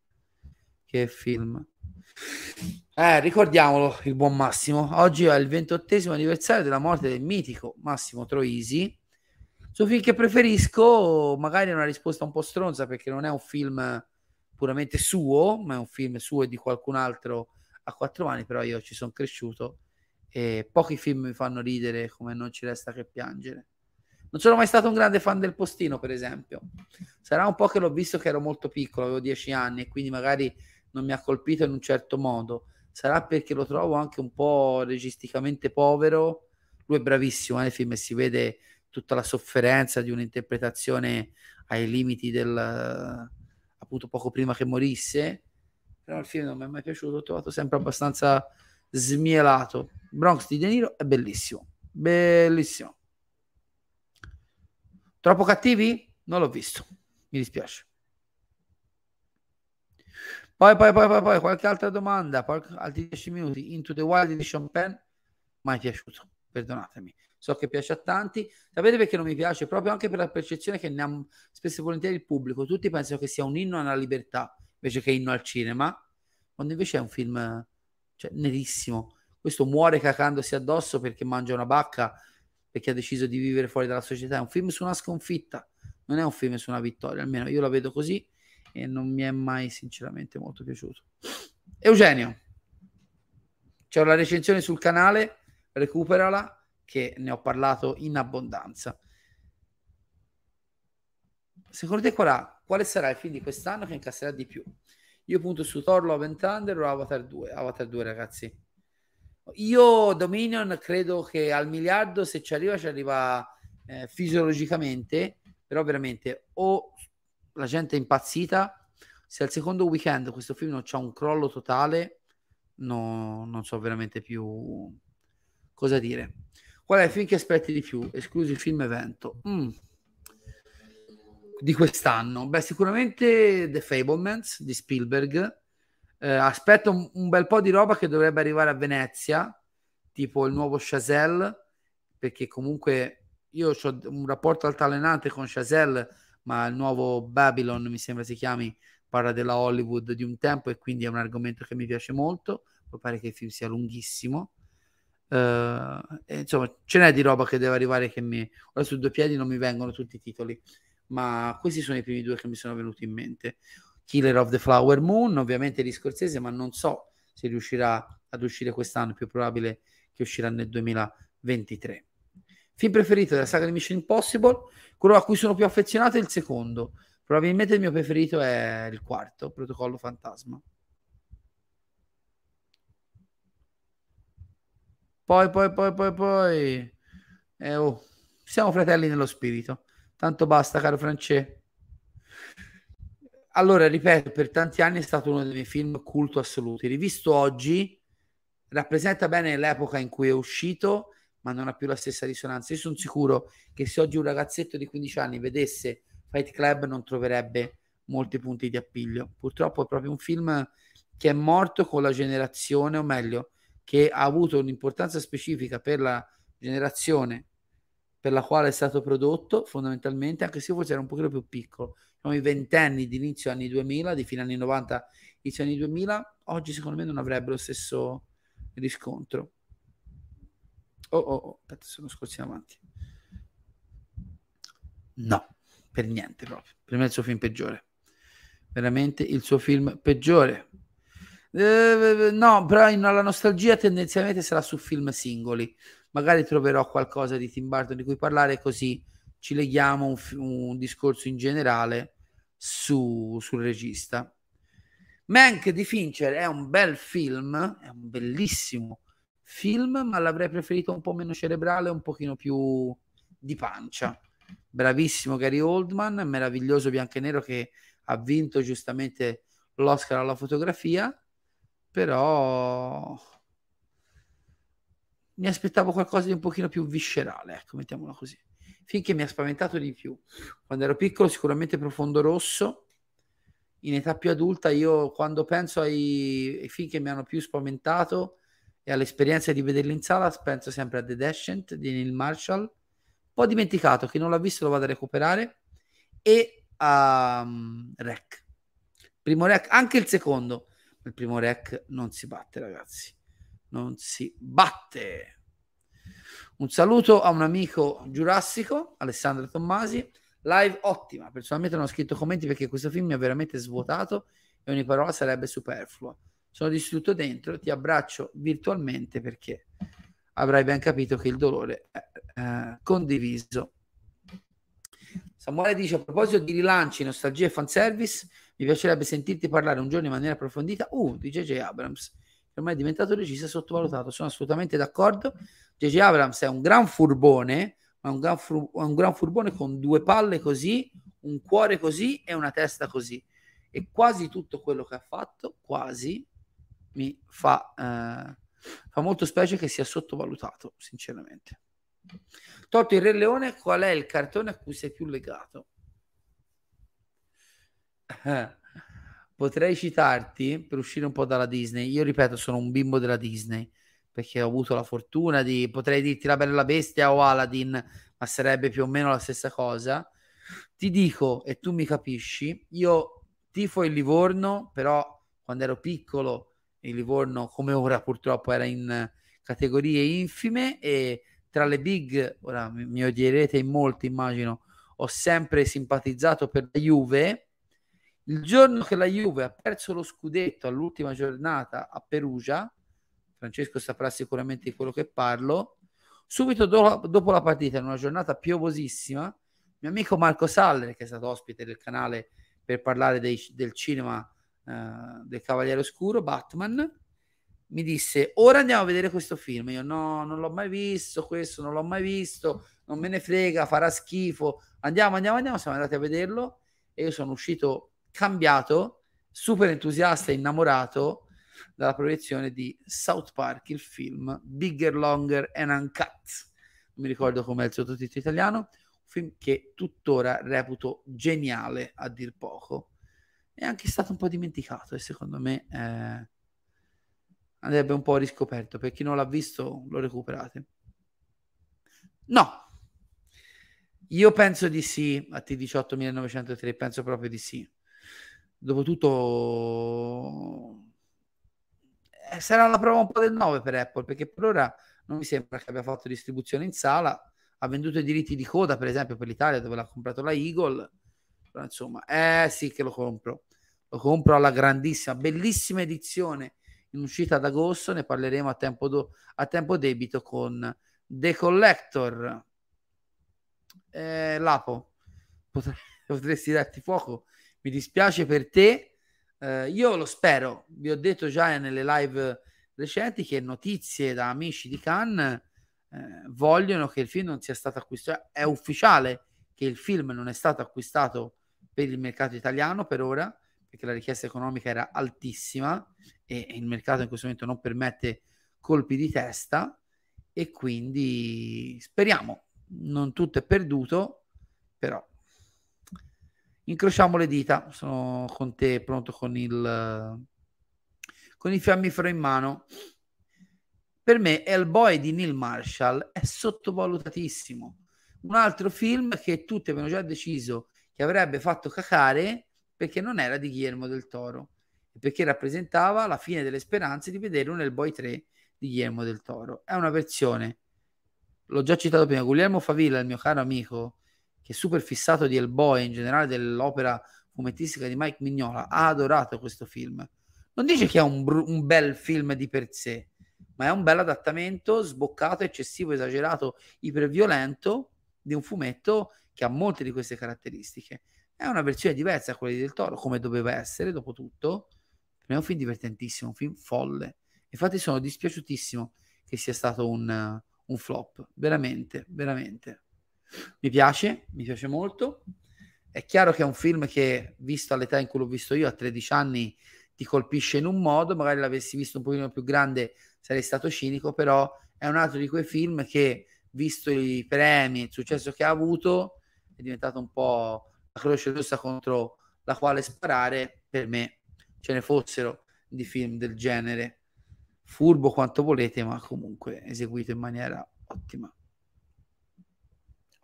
Che film. Eh, ricordiamolo, il buon Massimo. Oggi è il ventottesimo anniversario della morte del mitico Massimo Troisi. Suo film che preferisco, magari è una risposta un po' stronza perché non è un film puramente suo, ma è un film suo e di qualcun altro a quattro anni, però io ci sono cresciuto e pochi film mi fanno ridere come non ci resta che piangere. Non sono mai stato un grande fan del postino, per esempio. Sarà un po' che l'ho visto che ero molto piccolo, avevo dieci anni e quindi magari non mi ha colpito in un certo modo. Sarà perché lo trovo anche un po' registicamente povero. Lui è bravissimo nel film e si vede tutta la sofferenza di un'interpretazione ai limiti del appunto poco prima che morisse. Però il film non mi è mai piaciuto, l'ho trovato sempre abbastanza smielato. Bronx di De Niro è bellissimo, bellissimo. Troppo cattivi? Non l'ho visto, mi dispiace. Poi, poi, poi, poi, poi, qualche altra domanda, poi, altri 10 minuti. Into the Wild di Sean Penn, mai piaciuto, perdonatemi. So che piace a tanti. Sapete perché non mi piace? Proprio anche per la percezione che ne ha spesso e volentieri il pubblico. Tutti pensano che sia un inno alla libertà invece che inno al cinema, quando invece è un film cioè, nerissimo. Questo muore cacandosi addosso perché mangia una bacca, perché ha deciso di vivere fuori dalla società. È un film su una sconfitta, non è un film su una vittoria, almeno io la vedo così e non mi è mai sinceramente molto piaciuto. Eugenio, c'è una recensione sul canale, recuperala che ne ho parlato in abbondanza. Secondo te qual quale sarà il film di quest'anno che incasserà di più? Io punto su Thor Love and Thunder o Avatar 2? Avatar 2 ragazzi. Io Dominion credo che al miliardo se ci arriva ci arriva eh, fisiologicamente, però veramente o la gente è impazzita. Se al secondo weekend questo film non c'ha un crollo totale, no, non so veramente più cosa dire. Qual è il film che aspetti di più? Escluso il film evento. Mm. Di quest'anno? Beh, sicuramente The Fablemans di Spielberg. Eh, aspetto un, un, bel po' di roba che dovrebbe arrivare a Venezia, tipo il nuovo Chazelle, perché comunque io ho un rapporto altalenante con Chazelle ma il nuovo Babylon mi sembra si chiami parla della Hollywood di un tempo e quindi è un argomento che mi piace molto poi pare che il film sia lunghissimo uh, insomma ce n'è di roba che deve arrivare che mi ora su due piedi non mi vengono tutti i titoli ma questi sono i primi due che mi sono venuti in mente Killer of the Flower Moon ovviamente di Scorsese ma non so se riuscirà ad uscire quest'anno più probabile che uscirà nel 2023 film preferito della saga di Mission Impossible quello a cui sono più affezionato è il secondo. Probabilmente il mio preferito è il quarto, Protocollo Fantasma. Poi, poi, poi, poi, poi. Eh, oh. Siamo fratelli nello spirito. Tanto basta, caro Francesco. Allora, ripeto, per tanti anni è stato uno dei miei film culto assoluti. Rivisto oggi, rappresenta bene l'epoca in cui è uscito ma non ha più la stessa risonanza. Io sono sicuro che se oggi un ragazzetto di 15 anni vedesse Fight Club non troverebbe molti punti di appiglio. Purtroppo è proprio un film che è morto con la generazione, o meglio, che ha avuto un'importanza specifica per la generazione per la quale è stato prodotto, fondamentalmente, anche se forse era un pochino più piccolo. Siamo i ventenni di inizio anni 2000, di fine anni 90, inizio anni 2000, oggi secondo me non avrebbe lo stesso riscontro. Oh, oh, oh, aspetta, sono scorsi avanti. No, per niente proprio. Per me è il suo film peggiore. Veramente il suo film peggiore. Eh, no, però la nostalgia tendenzialmente sarà su film singoli. Magari troverò qualcosa di Tim Burton di cui parlare, così ci leghiamo un, un discorso in generale su, sul regista. Mank di Fincher è un bel film, è un bellissimo film, ma l'avrei preferito un po' meno cerebrale, un pochino più di pancia. Bravissimo Gary Oldman, meraviglioso bianco e nero che ha vinto giustamente l'Oscar alla fotografia, però mi aspettavo qualcosa di un pochino più viscerale, ecco, mettiamola così. Finché mi ha spaventato di più. Quando ero piccolo sicuramente Profondo Rosso, in età più adulta io quando penso ai, ai film che mi hanno più spaventato e all'esperienza di vederli in sala penso sempre a The Descent di Neil Marshall, un po' dimenticato, chi non l'ha visto lo vado a recuperare, e a um, Rec. Primo Rec, anche il secondo, il primo Rec non si batte ragazzi, non si batte. Un saluto a un amico giurassico, Alessandro Tommasi, live ottima, personalmente non ho scritto commenti perché questo film mi ha veramente svuotato e ogni parola sarebbe superflua sono distrutto dentro, ti abbraccio virtualmente perché avrai ben capito che il dolore è eh, condiviso. Samuele dice a proposito di rilanci, nostalgia e fanservice, mi piacerebbe sentirti parlare un giorno in maniera approfondita uh, di J.J. Abrams, che ormai è diventato regista sottovalutato. Sono assolutamente d'accordo. J.J. Abrams è un gran furbone, ma un gran, fur- un gran furbone con due palle così, un cuore così e una testa così. E quasi tutto quello che ha fatto, quasi, mi fa, eh, fa molto specie che sia sottovalutato, sinceramente. Tolto il Re Leone, qual è il cartone a cui sei più legato? potrei citarti per uscire un po' dalla Disney. Io ripeto, sono un bimbo della Disney perché ho avuto la fortuna di potrei dirti la bella bestia o Aladdin, ma sarebbe più o meno la stessa cosa. Ti dico e tu mi capisci, io tifo il Livorno, però quando ero piccolo il Livorno come ora purtroppo era in categorie infime e tra le big, ora mi, odierete in molti immagino, ho sempre simpatizzato per la Juve. Il giorno che la Juve ha perso lo scudetto all'ultima giornata a Perugia, Francesco saprà sicuramente di quello che parlo, subito do- dopo la partita, in una giornata piovosissima, mio amico Marco Saller, che è stato ospite del canale per parlare dei, del cinema uh, del Cavaliere Oscuro, Batman, mi disse ora andiamo a vedere questo film. Io no, non l'ho mai visto, questo non l'ho mai visto, non me ne frega, farà schifo. Andiamo, andiamo, andiamo. Siamo andati a vederlo e io sono uscito cambiato, super entusiasta e innamorato dalla proiezione di South Park, il film Bigger, Longer and Uncut. Non mi ricordo com'è il sottotitolo italiano, un film che tuttora reputo geniale a dir poco è anche stato un po' dimenticato e secondo me eh, andrebbe un po' riscoperto. Per chi non l'ha visto, lo recuperate. No, io penso di sì a T18903, penso proprio di sì. Dopotutto eh, sarà la prova un po' del 9 per Apple, perché per ora non mi sembra che abbia fatto distribuzione in sala. Ha venduto i diritti di coda, per esempio, per l'Italia, dove l'ha comprato la Eagle però insomma, eh sì che lo compro. Lo compro alla grandissima, bellissima edizione in uscita ad agosto. Ne parleremo a tempo, do- a tempo debito con The Collector. Eh, Lapo, potre- potresti darti fuoco. Mi dispiace per te. Eh, io lo spero. Vi ho detto già nelle live recenti che notizie da amici di Cannes eh, vogliono che il film non sia stato acquistato. È ufficiale che il film non è stato acquistato per il mercato italiano per ora, perché la richiesta economica era altissima e il mercato in questo momento non permette colpi di testa e quindi speriamo, non tutto è perduto, però incrociamo le dita, sono con te pronto con il, con il fiammifero in mano. Per me Hellboy di Neil Marshall è sottovalutatissimo. Un altro film che tutti avevano già deciso che avrebbe fatto cacare perché non era di Guillermo del Toro e perché rappresentava la fine delle speranze di vedere un Hellboy 3 di Guillermo del Toro. È una versione, l'ho già citato prima, Guillermo Favilla, il mio caro amico, che è super fissato di Hellboy, in generale dell'opera fumettistica di Mike Mignola, ha adorato questo film. Non dice che è un, br- un bel film di per sé, ma è un bel adattamento sboccato, eccessivo, esagerato, iperviolento di un fumetto che ha molte di queste caratteristiche. È una versione diversa da quella di Del Toro, come doveva essere, dopo tutto. È un film divertentissimo, un film folle. Infatti sono dispiaciutissimo che sia stato un, un flop, veramente, veramente. Mi piace, mi piace molto. È chiaro che è un film che, visto all'età in cui l'ho visto io, a 13 anni, ti colpisce in un modo, magari l'avessi visto un pochino più grande sarei stato cinico, però è un altro di quei film che, visto i premi, il successo che ha avuto, è diventato un po' la croce rossa contro la quale sparare, per me ce ne fossero di film del genere. Furbo quanto volete, ma comunque eseguito in maniera ottima.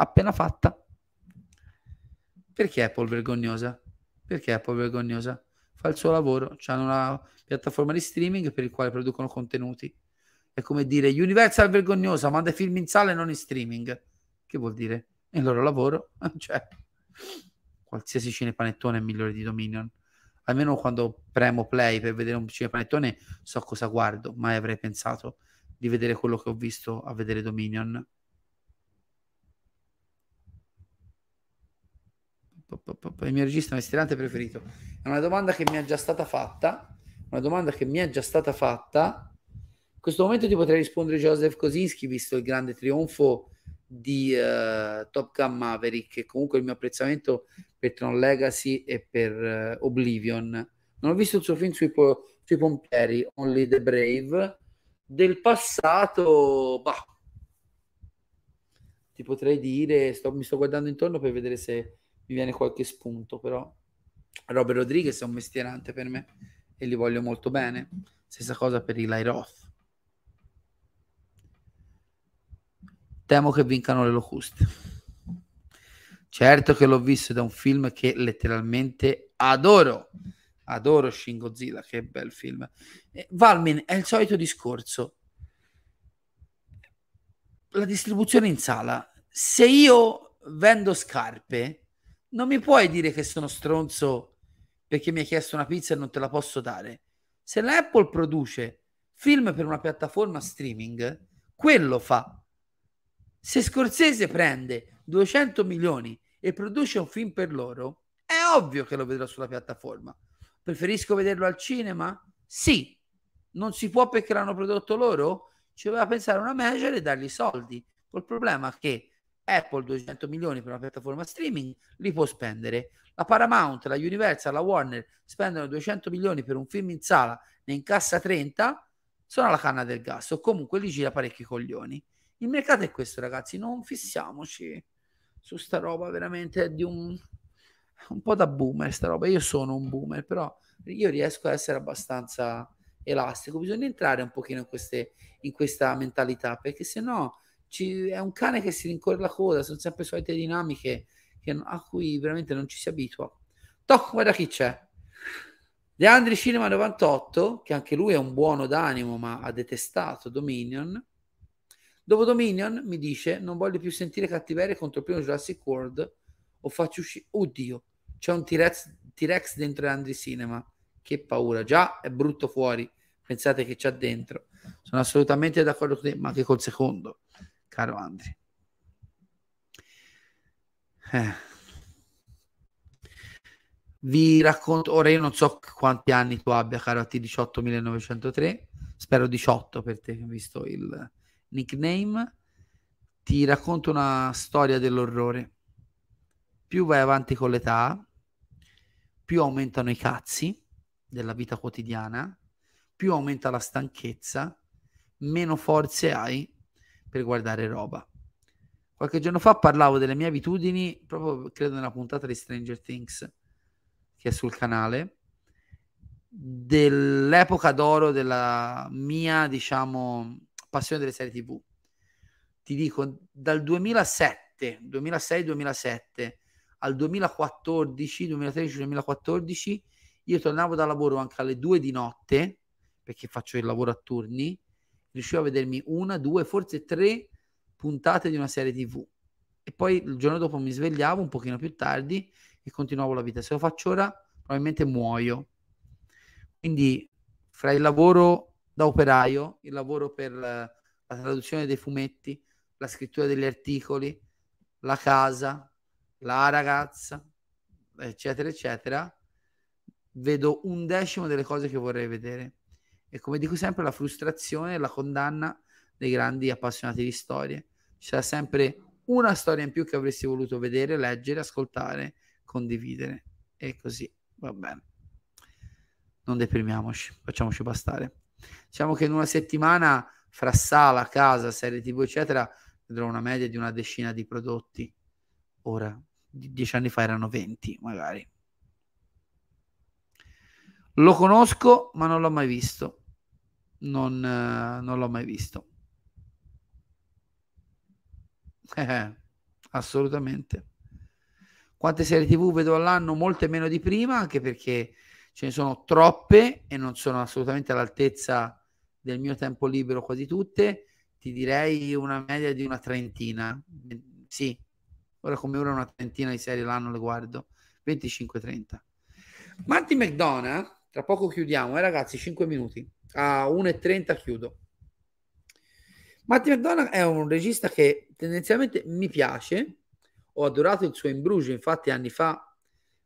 Appena fatta. Perché Apple vergognosa? Perché Apple vergognosa? Fa il suo lavoro, hanno una piattaforma di streaming per il quale producono contenuti. È come dire Universal vergognosa, manda film in sala e non in streaming. Che vuol dire? È il loro lavoro. cioè, qualsiasi cinepanettone è migliore di Dominion. Almeno quando premo play per vedere un cinepanettone so cosa guardo, mai avrei pensato di vedere quello che ho visto a vedere Dominion. Il mio regista mestierante preferito. È una domanda che mi è già stata fatta. Una domanda che mi è già stata fatta. In questo momento ti potrei rispondere Joseph Kosinski, visto il grande trionfo di uh, Top Gun Maverick e comunque il mio apprezzamento per Tron Legacy e per uh, Oblivion. Non ho visto il suo film sui, po- sui pompieri, Only the Brave. Del passato, bah, ti potrei dire, sto, mi sto guardando intorno per vedere se mi viene qualche spunto, però Robert Rodriguez è un mestierante per me e li voglio molto bene. Stessa cosa per Eli Roth. Temo che vincano le locuste. Certo che l'ho visto da un film che letteralmente adoro. Adoro Shin Godzilla, che bel film. Eh, Valmin è il solito discorso. La distribuzione in sala. Se io vendo scarpe, non mi puoi dire che sono stronzo perché mi hai chiesto una pizza e non te la posso dare. Se l'Apple produce film per una piattaforma streaming, quello fa. Se Scorsese prende 200 milioni e produce un film per loro, è ovvio che lo vedrò sulla piattaforma. Preferisco vederlo al cinema? Sì. Non si può perché l'hanno prodotto loro? Ci doveva pensare una manager e dargli soldi. Col problema che Apple 200 milioni per una piattaforma streaming li può spendere. La Paramount, la Universal, la Warner spendono 200 milioni per un film in sala, ne incassa 30, sono alla canna del gas o comunque li gira parecchi coglioni. Il mercato è questo, ragazzi, non fissiamoci su sta roba veramente di un un po' da boomer sta roba. Io sono un boomer, però io riesco a essere abbastanza elastico. Bisogna entrare un pochino in, queste, in questa mentalità, perché se no ci, è un cane che si rincorre la coda, sono sempre solite dinamiche che, a cui veramente non ci si abitua. Toc, guarda chi c'è. De Andri Cinema 98, che anche lui è un buono d'animo, ma ha detestato Dominion. Dopo Dominion mi dice: Non voglio più sentire cattiveria contro il primo Jurassic World. O faccio uscire. Oddio, c'è un T-Rex, T-Rex dentro De Andri Cinema. Che paura, già è brutto fuori. Pensate che c'è dentro. Sono assolutamente d'accordo con te, ma anche col secondo caro Andri. Eh. Vi racconto, ora io non so quanti anni tu abbia, caro T18 1903, spero 18 per te, visto il nickname. Ti racconto una storia dell'orrore. Più vai avanti con l'età, più aumentano i cazzi della vita quotidiana, più aumenta la stanchezza, meno forze hai per guardare roba. Qualche giorno fa parlavo delle mie abitudini, proprio credo nella puntata di Stranger Things che è sul canale, dell'epoca d'oro della mia, diciamo, passione delle serie TV. Ti dico, dal 2007, 2006-2007 al 2014, 2013-2014, io tornavo da lavoro anche alle 2 di notte, perché faccio il lavoro a turni, riuscivo a vedermi una, due, forse tre puntate di una serie TV. E poi il giorno dopo mi svegliavo un pochino più tardi e continuavo la vita. Se lo faccio ora, probabilmente muoio. Quindi fra il lavoro da operaio, il lavoro per la traduzione dei fumetti, la scrittura degli articoli, la casa, la ragazza, eccetera, eccetera, vedo un decimo delle cose che vorrei vedere. E come dico sempre, la frustrazione e la condanna dei grandi appassionati di storie. Sarà sempre una storia in più che avresti voluto vedere, leggere, ascoltare, condividere. E così va bene. Non deprimiamoci, facciamoci bastare. Diciamo che in una settimana, fra sala, casa, serie TV, eccetera, vedrò una media di una decina di prodotti. Ora, dieci anni fa erano 20, magari. Lo conosco, ma non l'ho mai visto. Non, eh, non l'ho mai visto. Eh, assolutamente. Quante serie TV vedo all'anno? Molte meno di prima, anche perché ce ne sono troppe e non sono assolutamente all'altezza del mio tempo libero, quasi tutte. Ti direi una media di una trentina. Sì, ora come ora una trentina di serie l'anno le guardo. 25-30. Marty McDonough tra poco chiudiamo, eh ragazzi, 5 minuti. A 1.30 chiudo. Matty McDonagh è un regista che tendenzialmente mi piace. Ho adorato il suo In Bruges, infatti anni fa,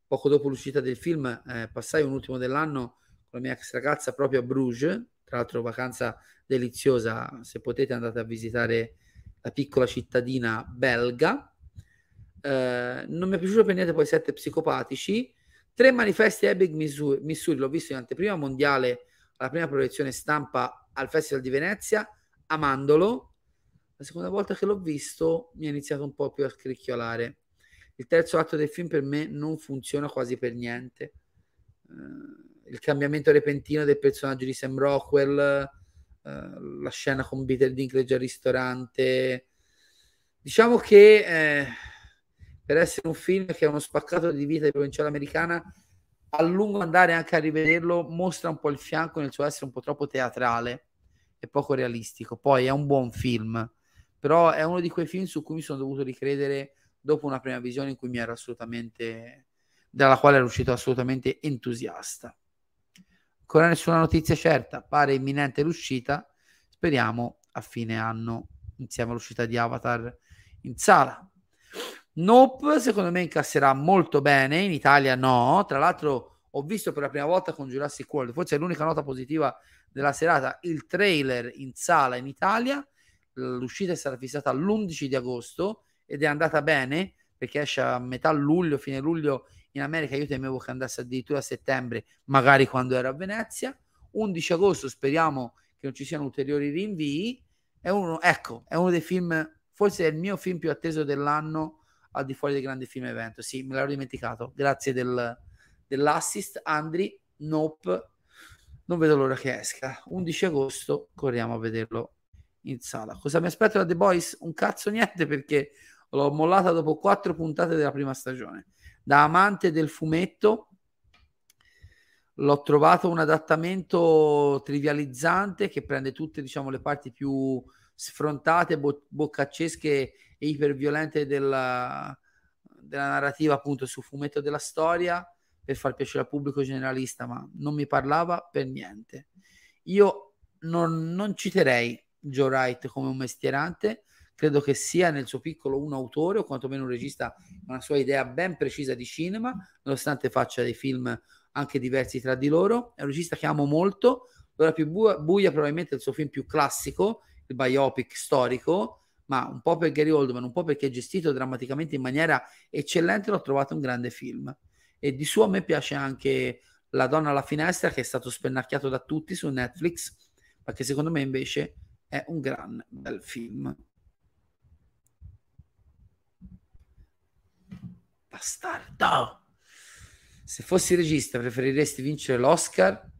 poco dopo l'uscita del film, eh, passai un ultimo dell'anno con la mia ex ragazza proprio a Bruges, tra l'altro vacanza deliziosa, se potete andate a visitare la piccola cittadina belga. Eh, non mi è piaciuto per niente poi Sette Psicopatici, Tre manifesti Epic Missouri, Missouri l'ho visto in anteprima mondiale alla prima proiezione stampa al Festival di Venezia, amandolo. La seconda volta che l'ho visto mi ha iniziato un po' più a scricchiolare. Il terzo atto del film per me non funziona quasi per niente. Uh, il cambiamento repentino del personaggio di Sam Rockwell, uh, la scena con Peter Dinklage al ristorante. Diciamo che... Eh, per essere un film che è uno spaccato di vita di provinciale americana, a lungo andare anche a rivederlo mostra un po' il fianco nel suo essere un po' troppo teatrale e poco realistico. Poi è un buon film, però è uno di quei film su cui mi sono dovuto ricredere dopo una prima visione in cui mi ero assolutamente dalla quale ero uscito assolutamente entusiasta. Ancora nessuna notizia certa, pare imminente l'uscita, speriamo a fine anno insieme all'uscita di Avatar in sala. Nope, secondo me incasserà molto bene, in Italia no. Tra l'altro ho visto per la prima volta con Jurassic World, forse è l'unica nota positiva della serata, il trailer in sala in Italia. L'uscita è stata fissata l'11 di agosto ed è andata bene perché esce a metà luglio, fine luglio in America. Io temevo che andasse addirittura a settembre, magari quando ero a Venezia. 11 agosto speriamo che non ci siano ulteriori rinvii. È uno, ecco, è uno dei film, forse è il mio film più atteso dell'anno al di fuori del grande film evento. Sì, me l'ero dimenticato. Grazie del, dell'assist. Andri, nope. Non vedo l'ora che esca. 11 agosto, corriamo a vederlo in sala. Cosa mi aspetto da The Boys? Un cazzo niente perché l'ho mollata dopo quattro puntate della prima stagione. Da amante del fumetto l'ho trovato un adattamento trivializzante che prende tutte diciamo le parti più sfrontate, bo- boccaccesche e iperviolente della, della narrativa appunto sul fumetto della storia per far piacere al pubblico generalista, ma non mi parlava per niente. Io non, non citerei Joe Wright come un mestierante, credo che sia nel suo piccolo un autore o quantomeno un regista con una sua idea ben precisa di cinema, nonostante faccia dei film anche diversi tra di loro. È un regista che amo molto, l'ora più buia, buia probabilmente è il suo film più classico, il biopic storico, ma un po' per Gary Oldman, un po' perché è gestito drammaticamente in maniera eccellente, l'ho trovato un grande film. E di suo a me piace anche La donna alla finestra, che è stato spennacchiato da tutti su Netflix, ma che secondo me invece è un gran bel film. Bastardo! Se fossi regista, preferiresti vincere l'Oscar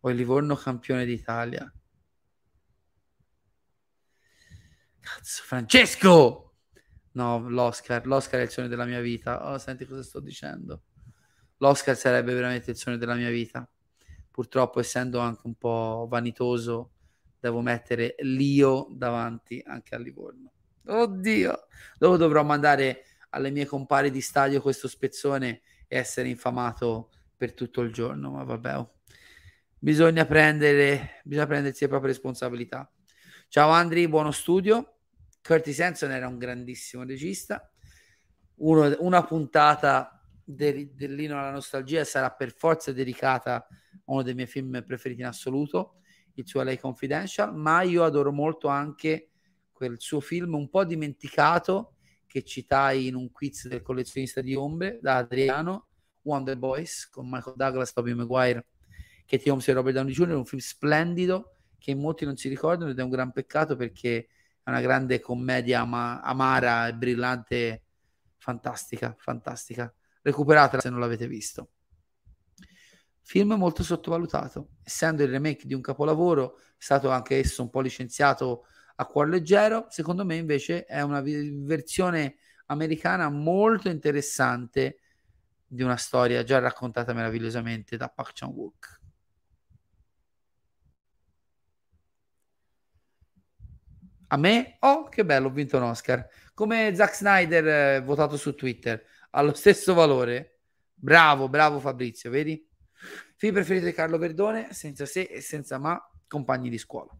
o il Livorno campione d'Italia? Cazzo, Francesco! No, l'Oscar. L'Oscar è il sogno della mia vita. Oh, senti cosa sto dicendo. L'Oscar sarebbe veramente il sogno della mia vita. Purtroppo, essendo anche un po' vanitoso, devo mettere l'io davanti anche a Livorno. Oddio! Dopo dovrò mandare alle mie compari di stadio questo spezzone e essere infamato per tutto il giorno. Ma vabbè, oh. bisogna prendere, bisogna prendersi le proprie responsabilità. Ciao Andri, buono studio. Curtis Hanson era un grandissimo regista. Uno, una puntata de, dell'Ino alla nostalgia sarà per forza dedicata a uno dei miei film preferiti in assoluto, il suo LA Confidential, ma io adoro molto anche quel suo film un po' dimenticato che citai in un quiz del collezionista di ombre da Adriano, Wonder Boys, con Michael Douglas, Tobey Maguire, Katie Holmes e Robert Downey Jr., un film splendido che molti non si ricordano ed è un gran peccato perché è una grande commedia ama- amara e brillante, fantastica, fantastica. Recuperatela se non l'avete visto. Film molto sottovalutato, essendo il remake di un capolavoro, è stato anche esso un po' licenziato a cuor leggero, secondo me invece è una versione americana molto interessante di una storia già raccontata meravigliosamente da Park Chan-wook. A me? Oh, che bello, ho vinto un Oscar. Come Zack Snyder eh, votato su Twitter, allo stesso valore. Bravo, bravo Fabrizio, vedi? Film preferito di Carlo Verdone, senza se e senza ma, compagni di scuola.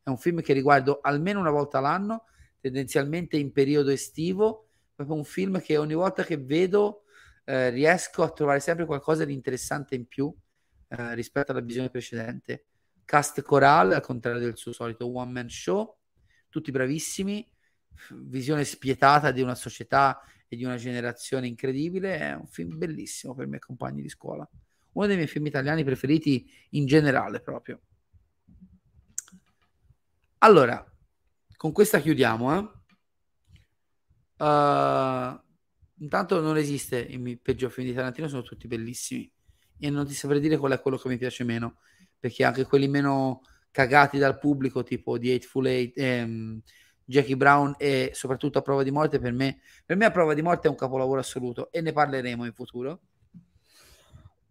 È un film che riguardo almeno una volta l'anno, tendenzialmente in periodo estivo, proprio un film che ogni volta che vedo eh, riesco a trovare sempre qualcosa di interessante in più eh, rispetto alla visione precedente. Cast corale, al contrario del suo solito one man show, tutti bravissimi, visione spietata di una società e di una generazione incredibile. È un film bellissimo per me, compagni di scuola. Uno dei miei film italiani preferiti in generale, proprio. Allora, con questa chiudiamo. Eh? Uh, intanto non esiste il peggior film di Tarantino, sono tutti bellissimi. E non ti saprei dire qual è quello che mi piace meno, perché anche quelli meno cagati dal pubblico, tipo di Hateful Eight, ehm, Jackie Brown e soprattutto a prova di morte, per me, per me a prova di morte è un capolavoro assoluto e ne parleremo in futuro.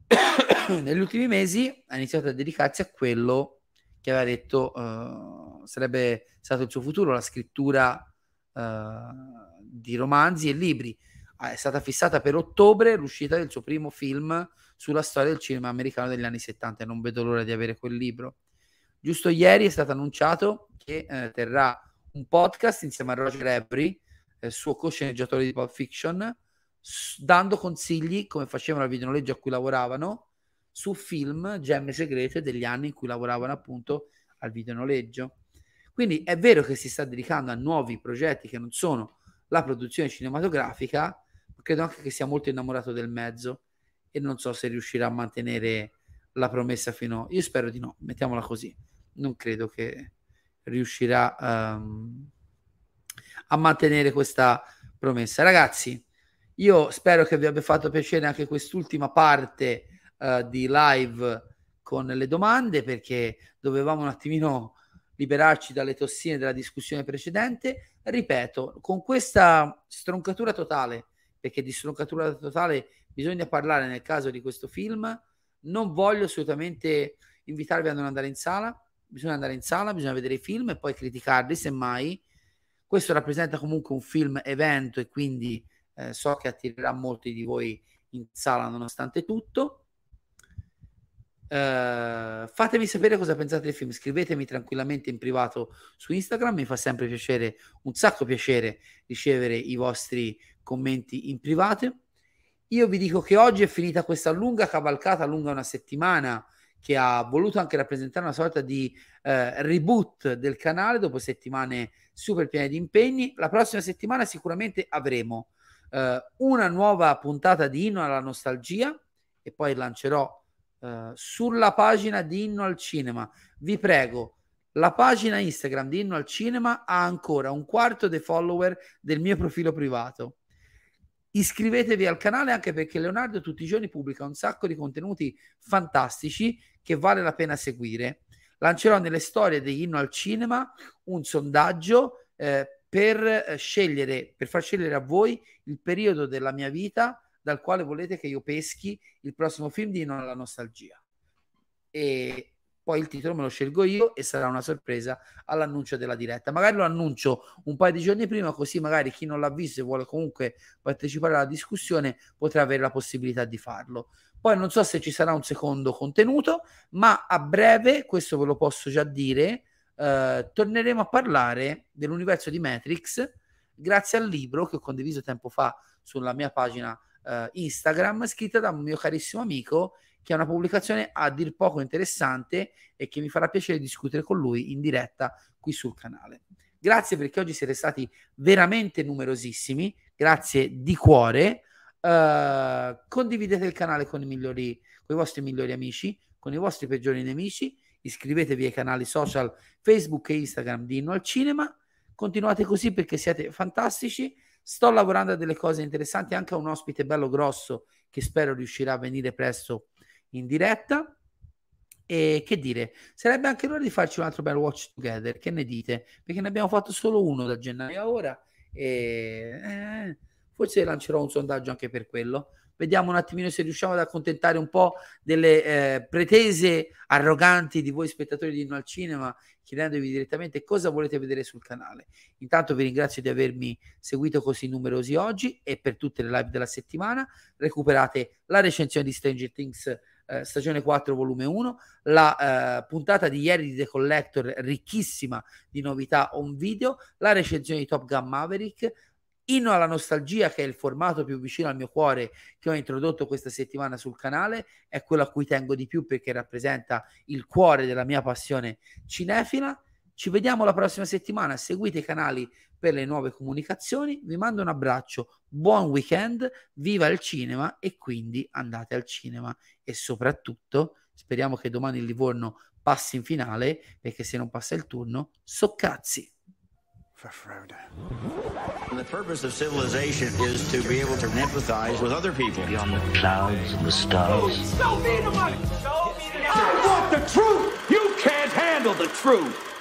Negli ultimi mesi ha iniziato a dedicarsi a quello che aveva detto uh, sarebbe stato il suo futuro, la scrittura uh, di romanzi e libri. Uh, è stata fissata per ottobre l'uscita del suo primo film sulla storia del cinema americano degli anni 70 e non vedo l'ora di avere quel libro. Giusto ieri è stato annunciato che eh, terrà un podcast insieme a Roger Ebry, eh, suo co-sceneggiatore di Pulp Fiction, s- dando consigli come facevano al videonoleggio a cui lavoravano su film gemme segrete degli anni in cui lavoravano appunto al videonoleggio. Quindi è vero che si sta dedicando a nuovi progetti che non sono la produzione cinematografica, ma credo anche che sia molto innamorato del mezzo e non so se riuscirà a mantenere la promessa fino... Io spero di no, mettiamola così. Non credo che riuscirà um, a mantenere questa promessa. Ragazzi, io spero che vi abbia fatto piacere anche quest'ultima parte uh, di live con le domande perché dovevamo un attimino liberarci dalle tossine della discussione precedente. Ripeto, con questa stroncatura totale, perché di stroncatura totale bisogna parlare nel caso di questo film, non voglio assolutamente invitarvi a non andare in sala, bisogna andare in sala, bisogna vedere i film e poi criticarli semmai. Questo rappresenta comunque un film evento e quindi eh, so che attirerà molti di voi in sala nonostante tutto. Uh, fatemi sapere cosa pensate del film, scrivetemi tranquillamente in privato su Instagram, mi fa sempre piacere, un sacco piacere ricevere i vostri commenti in privato. Io vi dico che oggi è finita questa lunga cavalcata, lunga una settimana, che ha voluto anche rappresentare una sorta di eh, reboot del canale dopo settimane super piene di impegni. La prossima settimana sicuramente avremo eh, una nuova puntata di Inno alla nostalgia e poi lancerò Uh, sulla pagina di Inno al Cinema. Vi prego, la pagina Instagram di Inno al Cinema ha ancora un quarto dei follower del mio profilo privato. Iscrivetevi al canale anche perché Leonardo tutti i giorni pubblica un sacco di contenuti fantastici che vale la pena seguire. Lancerò nelle storie degli Inno al Cinema un sondaggio eh, per eh, scegliere, per far scegliere a voi il periodo della mia vita dal quale volete che io peschi il prossimo film di Non alla nostalgia. E poi il titolo me lo scelgo io e sarà una sorpresa all'annuncio della diretta. Magari lo annuncio un paio di giorni prima, così magari chi non l'ha visto e vuole comunque partecipare alla discussione potrà avere la possibilità di farlo. Poi non so se ci sarà un secondo contenuto, ma a breve, questo ve lo posso già dire, eh, torneremo a parlare dell'universo di Matrix grazie al libro che ho condiviso tempo fa sulla mia pagina eh, Instagram, scritta da un mio carissimo amico che è una pubblicazione a dir poco interessante e che mi farà piacere discutere con lui in diretta qui sul canale. Grazie perché oggi siete stati veramente numerosissimi, grazie di cuore. Uh, condividete il canale con i migliori, con i vostri migliori amici, con i vostri peggiori nemici, iscrivetevi ai canali social Facebook e Instagram di Inno al Cinema. Continuate così perché siete fantastici. Sto lavorando a delle cose interessanti, anche a un ospite bello grosso che spero riuscirà a venire presto in diretta. E che dire, sarebbe anche l'ora di farci un altro bel watch together. Che ne dite? Perché ne abbiamo fatto solo uno da gennaio a ora. E eh, forse lancerò un sondaggio anche per quello. Vediamo un attimino se riusciamo ad accontentare un po' delle eh, pretese arroganti di voi spettatori di Inno al Cinema, chiedendovi direttamente cosa volete vedere sul canale. Intanto vi ringrazio di avermi seguito così numerosi oggi e per tutte le live della settimana. Recuperate la recensione di Stranger Things eh, stagione 4 volume 1 la eh, puntata di ieri di The Collector ricchissima di novità on video. La recensione di Top Gun Maverick. Inno alla nostalgia, che è il formato più vicino al mio cuore che ho introdotto questa settimana sul canale, è quello a cui tengo di più perché rappresenta il cuore della mia passione cinefila. Ci vediamo la prossima settimana. Seguite i canali per le nuove comunicazioni. Vi mando un abbraccio, buon weekend, viva il cinema e quindi andate al cinema. E soprattutto speriamo che domani il Livorno passi in finale perché se non passa il turno, so cazzi. for Frodo. And the purpose of civilization is to be able to empathize with other people. Beyond the clouds and the stars. Show me the money! Show me the money! I want the truth! You can't handle the truth!